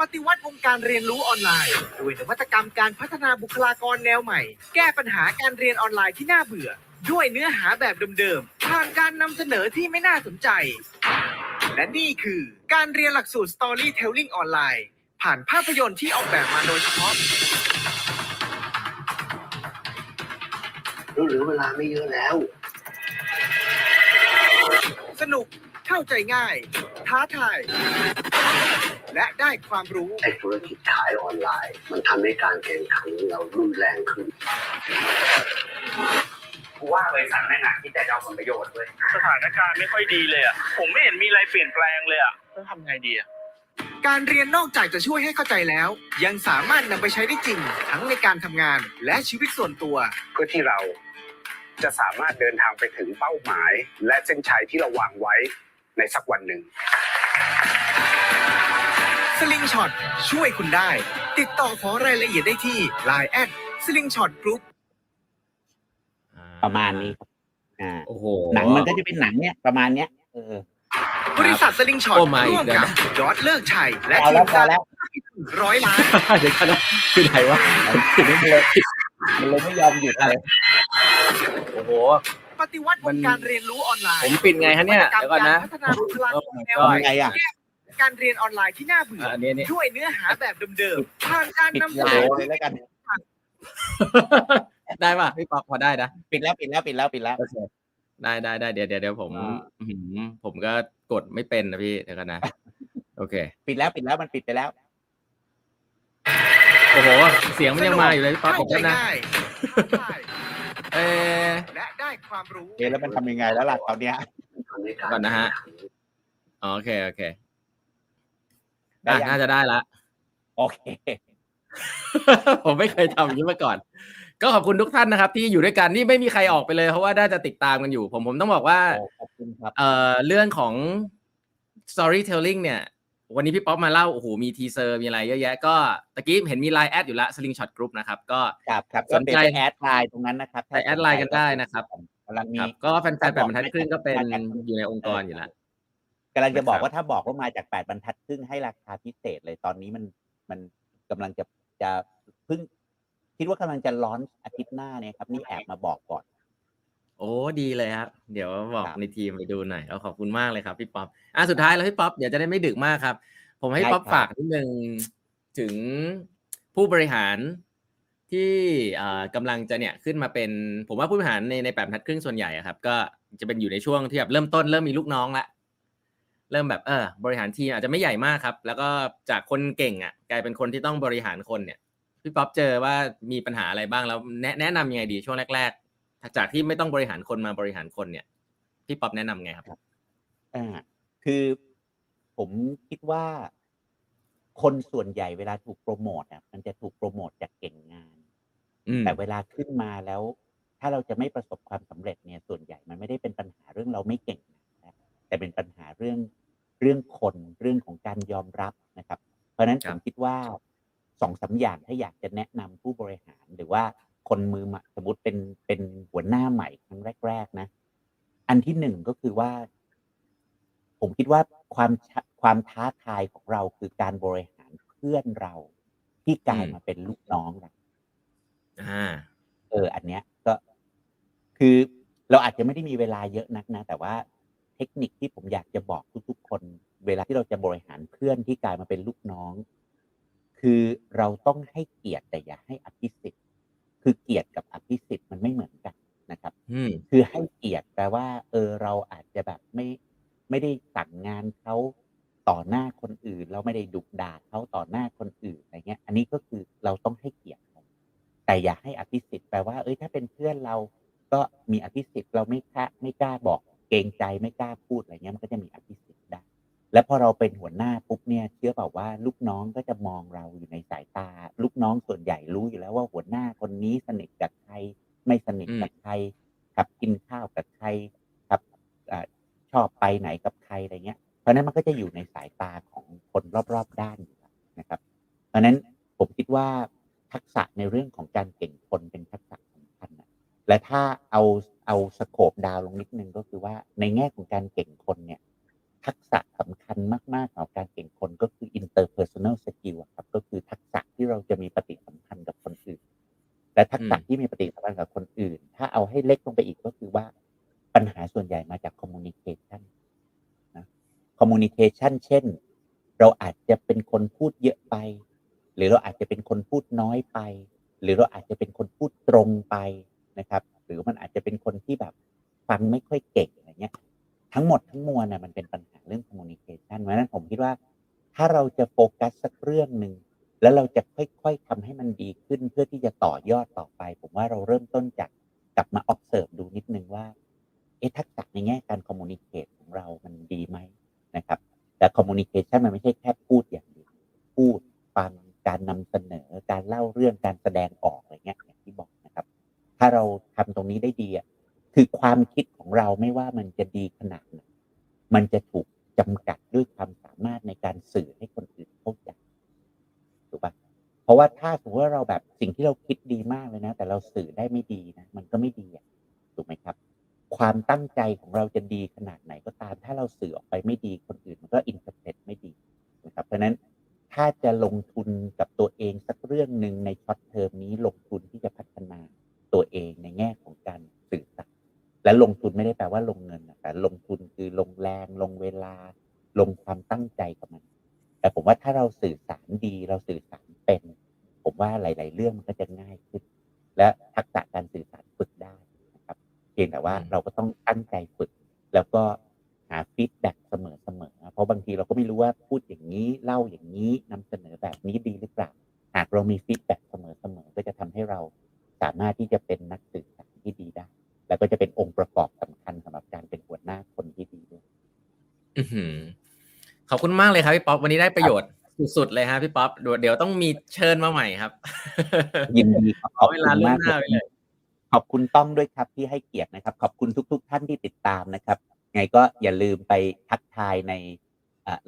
ปฏิวัติวงการเรียนรู้ออนไลน์ด้วยนวัตกรรมการพัฒนาบุคลากรแนวใหม่ แก้ปัญหาการเรียนออนไลน์ที่น่าเบื่อ ด้วยเนื้อหาแบบเดิมๆผ่านการนำเสนอที่ไม่น่าสนใจ และนี่คือการเรียนหลักสูตร Storytelling ออนไลน์ ผ่านภาพยนตร์ที่ออกแบบมาโดยเฉพาะ เหลือเวลาไม่เยอะแล้ว สนุกเข้าใจง่าย ท้าทาย และได้ความรู้ไอ้ธุรกิจขายออนไลน์ มันทำให้การแข่งขันเรารุนแรงขึ้นกูว่าบริษัทแม่งอะคิดแต่จะเอาผลประโยชน์เว้ยสถานการณ์ไม่ค่อยดีเลยอะ ผมไม่เห็นมีอะไรเปลี่ยนแปลงเลยอะต้องทำไงดีอะ การเรียนนอกจากจะช่วยให้เข้าใจแล้ว ยังสามารถนำไปใช้ได้จริง ทั้งในการทำงานและชีวิตส่วนตัวเพื่อที่เรา จะสามารถเดินทางไปถึงเป้าหมาย และเส้นชัยที่เราวางไว้ในสักวันหนึ่ง สลิงช็อตช่วยคุณได้ ติดต่อขอรายละเอียดได้ที่ Line add Slingshot Groupอ่ประมาณนี้ครับอ่าโอ้โห หนังมันก็จะเป็นหนังเนี่ยประมาณเนี้ยเออบริษัทสลิงช็อตโอ้มาอีกร่วมแล้วกับยอดเลิกชัยและเอาทีแล้วมพสอร้างแล้วร้อยล้าน เดี๋ยวกันนะคือไหนวะมันเลย มันเลยไม่ยอมหยุดเลยโอ้โห ปฏิวัติวงการเรียนรู้ออนไลน์ผมปิดไงฮะเนี่ยวัตกรรมเดี๋ยวก่อนนะการพัฒนาบุคลากรแนวโอ้ให my ม่ทำไงอะการเรียนออนไลน์ที่น่าเบื่ออะอันนี้นี่ด้วยเนื้อหาแบบเดิมๆผ่านการปิดนำเสไลนอน์เลยแล้วกัน ได้ป่ะพี่ป๊อปพอได้นะปิดแล้วปิดแล้วปิดแล้วปิดแล้วโอเคได้ได้ได้เดี๋ยวเดี๋ยวเดี๋ยวผมอ่าอื้อหือผมก็กดไม่เป็นนะพี่เดี๋ยวกันนะ โอเค ปิดแล้วปิดแล้วมันปิดไปแล้ว โอ้โห เสียงมันยังมาอยู่เลยพี่ป๊อปเข้าผมใจก็นะ ง่ายท้าทายเออและได้ความรู้เอ๊ะแล้วมันทำยังไงแล้วล่ะตอนเนี้ยทำให้การก่อนนะฮะแข่งขัอ๋อโอเค โอเคได้อะยังน่าจะได้ละ โอเค ผมไม่เคยทำอย่างนี้มาก่อน ก็ขอบคุณทุกท่านนะครับ ที่อยู่ด้วยกันนี่ไม่มีใครออกไปเลยเพราะว่าน่าจะติดตามกันอยู่ ผมผมต้องบอกว่า โอ้ขอบคุณครับ เอ่อเรื่องของ storytelling เนี่ย วันนี้พี่ป๊อปมาเล่าโอ้โหมี teaser มีอะไรเยอะแยะก็ตะกี้เห็นมีไลน์แอดอยู่ละ slingshot group นะครับก็ครับครับสนใจก็ไป add ไลน์ตรงนั้นนะครับไป add ไลน์กันได้นะครับกำลังมีครับก็แฟนๆแปดบรรทัดครึ่งก็เป็นมาจากอยู่ในองค์กรอยู่แล้วกำลังจะบอกนะครับว่าถ้าบอกว่ามาจากแปดบรรทัดครึ่งให้ราคาพิเศษเลยตอนนี้มันมันกำลังจะจะเพิ่งคิดว่ากำลังจะ launch อาทิตย์หน้าเนี่ยครับนี่แอบมาบอกก่อน โอ้ดีเลยครับเดี๋ยวบอกครับในทีมไปดูหน่อยเราขอบคุณมากเลยครับพี่ป๊อปอะสุดท้ายแล้วพี่ป๊อปเดี๋ยวจะได้ไม่ดึกมากครับ ผมให้ได้ป๊อปครับฝากนิดนึงถึงผู้บริหารที่ที่อ่ากำลังจะเนี่ยขึ้นมาเป็น ผมว่าผู้บริหารในในแปดบรรทัดครึ่งส่วนใหญ่อะครับ ก็จะเป็นอยู่ในช่วงที่แบบเริ่มต้นเริ่มมีลูกน้องละเริ่มแบบเออบริหารทีมอาจจะไม่ใหญ่มากครับ แล้วก็จากคนเก่งอะ กลายเป็นคนที่ต้องบริหารคนเนี่ยพี่ป๊อปเจอว่ามีปัญหาอะไรบ้างแล้วแนะแนะนำยังไงดีช่วงแรก ๆ จากที่ไม่ต้องบริหารคนมาบริหารคนเนี่ย พี่ป๊อปแนะนำไงครับอ่าคือผมคิดว่าคนส่วนใหญ่เวลาถูกโปรโมทอะมันจะถูกโปรโมทจากเก่งงานอืมแต่เวลาขึ้นมาแล้ว ถ้าเราจะไม่ประสบความสำเร็จเนี่ยส่วนใหญ่มันไม่ได้เป็นปัญหาเรื่องเราไม่เก่งนะแต่เป็นปัญหาเรื่องเรื่องคนเรื่องของการยอมรับนะครับ เพราะฉะนั้นคผรับมคิดว่าสองสามอย่างถ้าอยากจะแนะนำผู้บริหารหรือว่า คนมือใหม่สมมติเป็นเป็นหัวหน้าใหม่ครั้งแรก ๆ นะ อันที่หนึ่งก็คือว่า ผมคิดว่าความชะความท้าทายของเราคือการบริหารเพื่อนเราที่กลายอืมมาเป็นลูกน้องเราอ่า เออ อันเนี้ยก็คือเราอาจจะไม่ได้มีเวลาเยอะนักนะ แต่ว่าเทคนิคที่ผมอยากจะบอกทุกๆคน เวลาที่เราจะบริหารเพื่อนที่กลายมาเป็นลูกน้อง คือเราต้องให้เกียรติแต่อย่าให้อภิสิทธิ์ คือเกียรติกับอภิสิทธิ์มันไม่เหมือนกันนะครับอืมคือให้เกียรติแปลว่า เออเราอาจจะแบบไม่ไม่ได้สั่งงานเขาต่อหน้าคนอื่น เราไม่ได้ดุด่าเขาต่อหน้าคนอื่นอะไรเงี้ย อันนี้ก็คือเราต้องให้เกียรติเขาแต่อย่าให้อภิสิทธิ์แปลว่า เอ้ยถ้าเป็นเพื่อนเราก็มีอภิสิทธิ์เราไม่กล้าไม่กล้าบอกเกรงใจไม่กล้าพูดอะไรเงี้ยมันก็จะมีอภิสิทธิ์ได้ แล้วพอเราเป็นหัวหน้าปุ๊บเนี่ยเชื่อเปล่าว่าลูกน้องก็จะมองเราอยู่ในสายตา ลูกน้องส่วนใหญ่รู้อยู่แล้วว่าหัวหน้าคนนี้สนิทกับใครไม่สนิทกับใครครับกินข้าวกับใครครับอาชอบไปไหนกับใครอะไรเงี้ย เพราะฉะนั้นมันก็จะอยู่ในสายตาของคนรอบๆด้านอยู่แล้วนะครับ เพราะฉะนั้นผมคิดว่าทักษะในเรื่องของการเก่งคนเป็นทักษะสำคัญนะและถ้าเอาเอาสโคปดาวลงนิดนึงก็คือว่าในแง่ของการเก่งคนเนี่ย ทักษะสำคัญมากๆของการเก่งคนก็คือ interpersonal skill ครับก็คือทักษะที่เราจะมีปฏิสัมพันธ์กับคนอื่น และทักษะที่มีปฏิสัมพันธ์กับคนอื่น ถ้าเอาให้เล็กลงไปอีกก็คือว่าปัญหาส่วนใหญ่มาจาก communication นะ communication เช่น เราอาจจะเป็นคนพูดเยอะไป หรือเราอาจจะเป็นคนพูดน้อยไป หรือเราอาจจะเป็นคนพูดตรงไปนะครับ หรือมันอาจจะเป็นคนที่แบบฟังไม่ค่อยเก่งอะไรเงี้ย ทั้งหมดทั้งมวลน่ะมันเป็นปัญหาเรื่อง communication เพราะนั้นผมคิดว่า ถ้าเราจะโฟกัสสักเรื่องหนึ่งแล้วเราจะค่อยๆทำให้มันดีขึ้นเพื่อที่จะต่อยอดต่อไป ผมว่าเราเริ่มต้นจากกลับมา observe ดูนิดนึงว่าเอ๊ะทักษะในแง่การ communicate ของเรามันดีไหมนะครับ แต่ communication มันไม่ใช่แค่พูดอย่างเดียวพูดฟังการนำเสนอการเล่าเรื่องการแสดงออกอะไรเงี้ยอย่างที่บอกนะครับ ถ้าเราทำตรงนี้ได้ดีอะ คือความคิดของเราไม่ว่ามันจะดีขนาดไหนมันจะถูกจำกัดด้วยความสามารถในการสื่อให้คนอื่นเข้าใจถูกปะเพราะว่าถ้าสมมติว่าเราแบบสิ่งที่เราคิดดีมากเลยนะ แต่เราสื่อได้ไม่ดีนะมันก็ไม่ดีอะถูกไหมครับ ความตั้งใจของเราจะดีขนาดไหนก็ตาม ถ้าเราสื่อออกไปไม่ดีคนอื่น มันก็ interpret ไม่ดีนะครับเพราะฉะนั้นถ้าจะลงทุนกับตัวเองสักเรื่องหนึ่งใน short term นี้ลงทุนที่จะพัฒนาตัวเองในแง่ของการสื่อสาร และลงทุนไม่ได้แปลว่าลงเงินนะแต่ลงทุนคือลงแรงลงเวลา ลงความตั้งใจกับมัน แต่ผมว่าถ้าเราสื่อสารดีเราสื่อสารเป็น ผมว่าหลาย ๆ เรื่องมันก็จะง่ายขึ้น และทักษะการสื่อสารฝึกได้นะครับเพียงแต่ว่าอืมเราก็ต้องตั้งใจฝึก แล้วก็หา feedback เสมอเสมอๆเพราะบางทีเราก็ไม่รู้ว่าพูดอย่างนี้เล่าอย่างนี้นำเสนอแบบนี้ดีหรือเปล่า หากเรามี feedback เสมอเสมอๆก็จะทำให้เราสามารถที่จะเป็นนัก แล้วก็จะเป็นองค์ประกอบสำคัญสำหรับการเป็นหัวหน้าคนที่ดีด้วยอื้อหือขอบคุณมากเลยครับพี่ป๊อปวันนี้ได้ประโยชน์สุดๆเลยฮะพี่ป๊อปเดี๋ยวเดี๋ยวต้องมีเชิญมาใหม่ครับ ยินดีครับขอเวลาล่วงหน้าไว้เลยขอบคุณต้องด้วยครับที่ให้เกียรตินะครับ ขอบคุณทุก ๆ ท่านที่ติดตามนะครับไงก็อย่าลืมไปทักทายใน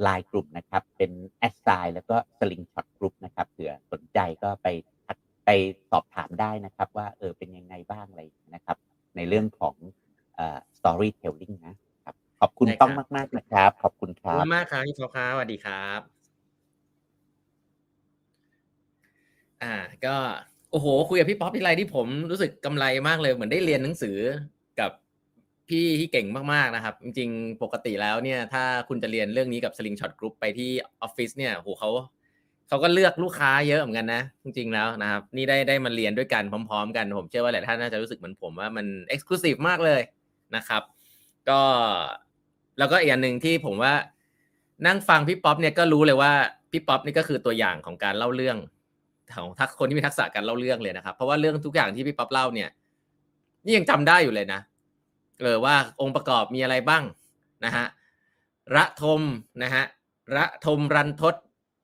ไลน์กลุ่มนะครับ เป็น at sign แล้วก็ Slingshot Group นะครับเผื่อสนใจก็ไปทักไปสอบถามได้นะครับ ว่าเออเป็นยังไงบ้างอะไรนะครับ ในเรื่องของเอ่อ storytelling นะครับ ขอบคุณได้ครับต้องมาก ๆ นะครับ ขอบคุณครับ ขอบรับคุณมากครับพี่ป๊อปครับสวัสดีครับ อ่า ก็โอ้โห คุยกับพี่ป๊อปทีไรที่ผมรู้สึกกำไรมากเลยเหมือนได้เรียนหนังสือกับพี่ที่เก่งมากๆนะครับ จริง ๆ ปกติแล้วเนี่ย ถ้าคุณจะเรียนเรื่องนี้กับ Slingshot Group ไปที่ออฟฟิศเนี่ยโหเขา เขาก็เลือกลูกค้าเยอะเหมือนกันนะ จริงๆแล้วนะครับ นี่ได้ได้มาเรียนด้วยกันพร้อม ๆ กัน ผมเชื่อว่าหลายท่านน่าจะรู้สึกเหมือนผมว่ามัน exclusive มากเลยนะครับ ก็แล้วก็อีกอันหนึ่งที่ผมว่านั่งฟังพี่ป๊อปเนี่ยก็รู้เลยว่าพี่ป๊อปนี่ก็คือตัวอย่างของการเล่าเรื่องของทักคนที่มีทักษะการเล่าเรื่องเลยนะครับ เพราะว่าเรื่องทุกอย่างที่พี่ป๊อปเล่าเนี่ย นี่ยังจำได้อยู่เลยนะเออว่าองค์ประกอบมีอะไรบ้างนะฮะระทมนะฮะระทมรันทด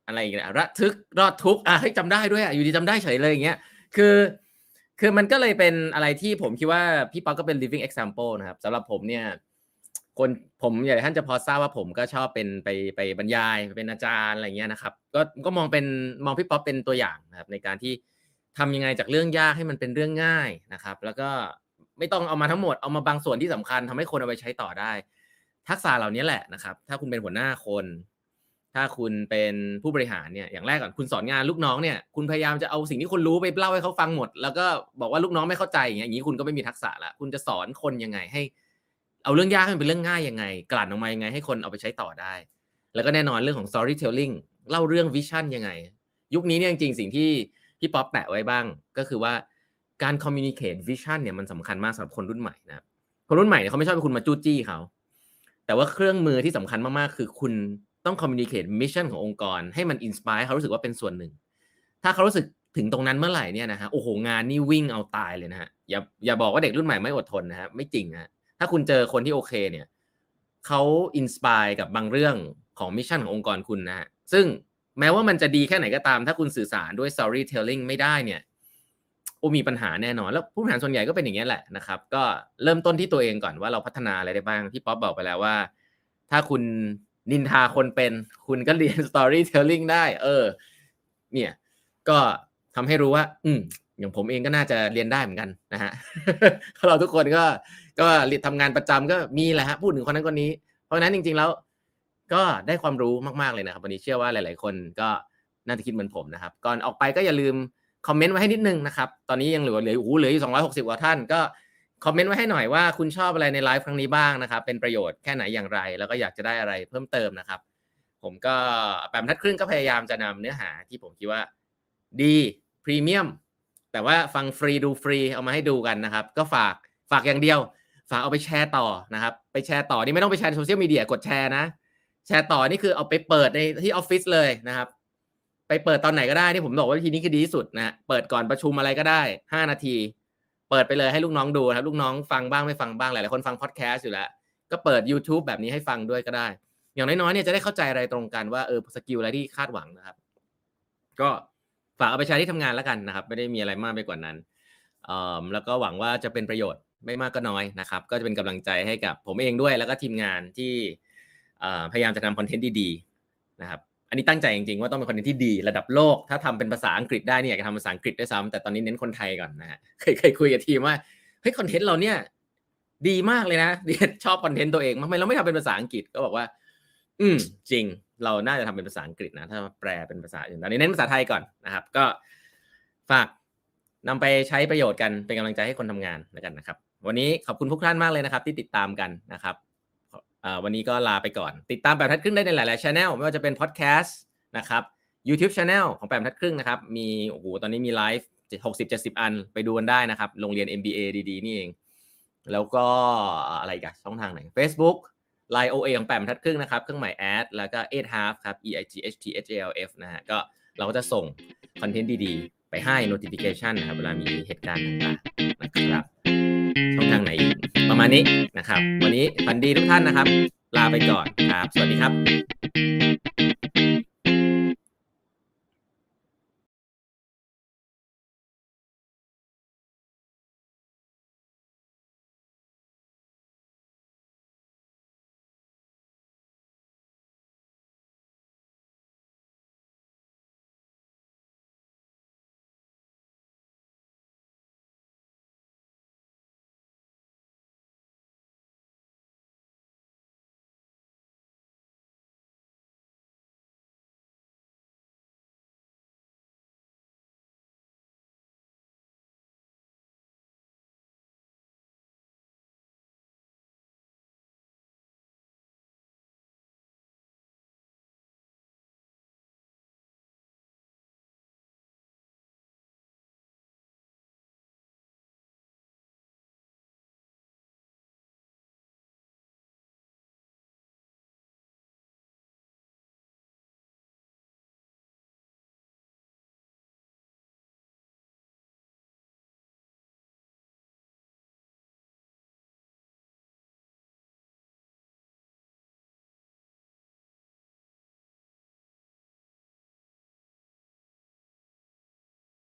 อะไรอีกนะระทึกรอดทุกข์อะให้จำได้ด้วยอะอยู่ดีจำได้เฉยเลยอย่างเงี้ยคือคือมันก็เลยเป็นอะไรที่ผมคิดว่าพี่ป๊อกก็เป็น living example นะครับสำหรับผมเนี่ยคนผมอยากให้ท่านจะพอทราบว่าผมก็ชอบเป็นไปไปบรรยายเป็นอาจารย์อะไรเงี้ยนะครับ ก็ก็มองเป็นมองพี่ป๊อปเป็นตัวอย่างนะครับในการที่ทำยังไงจากเรื่องยากให้มันเป็นเรื่องง่ายนะครับ แล้วก็ไม่ต้องเอามาทั้งหมดเอามาบางส่วนที่สำคัญทำให้คนเอาไปใช้ต่อได้ ทักษะเหล่านี้แหละนะครับ ถ้าคุณเป็นหัวหน้าคน ถ้าคุณเป็นผู้บริหารเนี่ยอย่างแรกก่อนคุณสอนงานลูกน้องเนี่ยคุณพยายามจะเอาสิ่งที่คุณรู้ไปเล่าให้เขาฟังหมด แล้วก็บอกว่าลูกน้องไม่เข้าใจอย่างเงี้ยอย่างนี้คุณก็ไม่มีทักษะละคุณจะสอนคนยังไงให้ เอาเรื่องยากให้มันเป็นเรื่องง่ายยังไง กลั่นออกมายังไงให้คนเอาไปใช้ต่อได้ แล้วก็แน่นอนเรื่องของ storytelling เล่าเรื่องวิชั่นยังไง ยุคนี้เนี่ยจริงๆสิ่งที่พี่ป๊อปแปะไว้บ้าง ก็คือว่าการ communicate vision เนี่ยมันสำคัญมากสำหรับคนรุ่นใหม่นะคนรุ่นใหม่เขาไม่ชอบให้คุณมาจู้จี้เขาแต่ว่าเครื่องมือที่สำคัญมากๆคือคุณ ต้อง communicate mission ขององค์กร ให้มัน inspire เขารู้สึกว่าเป็นส่วนหนึ่ง ถ้าเขารู้สึกถึงตรงนั้นเมื่อไหร่เนี่ยนะฮะโอ้โหงานนี่วิ่งเอาตายเลยนะฮะอย่าอย่าบอกว่าเด็กรุ่นใหม่ไม่อดทนนะฮะไม่จริงฮะถ้าคุณเจอคนที่โอเคเนี่ยเขา inspire กับบางเรื่องของ mission ขององค์กรคุณนะฮะซึ่งแม้ว่ามันจะดีแค่ไหนก็ตาม ถ้าคุณสื่อสารด้วย storytelling ไม่ได้เนี่ยโอ้มีปัญหาแน่นอน แล้วผู้บริหารส่วนใหญ่ก็เป็นอย่างนี้แหละนะครับ ก็เริ่มต้นที่ตัวเองก่อนว่าเราพัฒนาอะไรได้บ้างพี่ป๊อปบอกไปแล้วว่า ถ้าคุณ นินทาคนเป็น คุณก็เรียน storytelling ได้ เออ เนี่ย ก็ทำให้รู้ว่า อืมอย่างผมเองก็น่าจะเรียนได้เหมือนกันนะฮะเราทุกคนก็ก็เรียนทำงานประจำก็มีแหละฮะพูดถึงคนนั้นคนนี้ เพราะฉะนั้นจริง ๆแล้ว ก็ได้ความรู้มากๆเลยนะครับวันนี้เชื่อว่าหลาย ๆ คนก็น่าจะคิดเหมือนผมนะครับ ก่อนออกไปก็อย่าลืมคอมเมนต์ไว้ให้นิดนึงนะครับ ตอนนี้ยังเหลือเหลือโอ้โหเหลืออยู่260 กว่าท่าน ก็ คอมเมนต์ไว้ให้หน่อยว่าคุณชอบอะไรในไลฟ์ครั้งนี้บ้างนะครับ เป็นประโยชน์แค่ไหนอย่างไร แล้วก็อยากจะได้อะไรเพิ่มเติมนะครับ ผมก็แปดบรรทัดครึ่งก็พยายามจะนำเนื้อหาที่ผมคิดว่าดีพรีเมียมแต่ว่าฟังฟรีดูฟรีเอามาให้ดูกันนะครับ ก็ฝากฝากอย่างเดียว ฝากเอาไปแชร์ต่อนะครับ ไปแชร์ต่อนี่ไม่ต้องไปแชร์โซเชียลมีเดียกดแชร์นะ แชร์ต่อนี่คือเอาไปเปิดในที่ออฟฟิศเลยนะครับ ไปเปิดตอนไหนก็ได้นี่ผมบอกว่าวิธีนี้คือดีที่สุดนะเปิดก่อนประชุมอะไรก็ได้ห้านาที เปิดไปเลยให้ลูกน้องดูนะครับลูกน้องฟังบ้างไม่ฟังบ้างหลายๆคนฟังพอดแคสต์อยู่แล้ว ก็เปิด YouTube แบบนี้ให้ฟังด้วยก็ได้ อย่างน้อยๆเนี่ยจะได้เข้าใจอะไรตรงกันว่าเออ skill อะไรที่คาดหวังนะครับ ก็ฝากเอาไปใช้ที่ทำงานแล้วกันนะครับ ไม่ได้มีอะไรมากไปกว่านั้นแล้วก็หวังว่าจะเป็นประโยชน์ไม่มากก็น้อยนะครับ ก็จะเป็นกำลังใจให้กับผมเองด้วย แล้วก็ทีมงานที่พยายามจะทำคอนเทนต์ดีๆนะครับ อันนี้ตั้งใจจริงๆว่าต้องเป็นคอนเทนต์ที่ดีระดับโลก ถ้าทำเป็นภาษาอังกฤษได้เนี่ยอยากจะทำภาษาอังกฤษด้วยซ้ำแต่ตอนนี้เน้นคนไทยก่อนนะฮะเคยเคยคุยกับทีมว่าเฮ้ยคอนเทนต์เราเนี่ยดีมากเลยนะชอบคอนเทนต์ตัวเองทำไมเราไม่ทำเป็นภาษาอังกฤษก็บอกว่า อืมจริง เราน่าจะทำเป็นภาษาอังกฤษนะ ถ้าแปลเป็นภาษาอื่นตอนนี้เน้นภาษาไทยก่อนนะครับ ก็ฝากนำไปใช้ประโยชน์กันเป็นกำลังใจให้คนทำงานแล้วกันนะครับ วันนี้ขอบคุณทุกท่านมากเลยนะครับ ที่ติดตามกันนะครับ วันนี้ก็ลาไปก่อน ติดตามแบบทัดครึ่งได้ในหลายๆช anel ไม่ว่าจะเป็นพอดแคสต์นะครับ YouTube Channel ของแปมทัดครึ่งนะครับ มีโอ้โหตอนนี้มีไลฟ์หกสิบเจ็ดสิบอันไปดูกันได้นะครับ โรงเรียน MBA ดีๆ นี่เอง แล้วก็อะไรกันช่องทางไหน Facebook Line OA ของแปมทัดครึ่งนะครับ เครื่องหมายแอดแล้วก็ e i g h half ครับ e i g h t h a l f นะฮะก็เราก็จะส่งคอนเทนต์ดีๆ ไปให้ notification นะครับ เวลามีเหตุการณ์ต่างๆนะครับ ทางไหนอีกประมาณนี้นะครับ วันนี้ฝันดีทุกท่านนะครับ ลาไปก่อนครับ สวัสดีครับ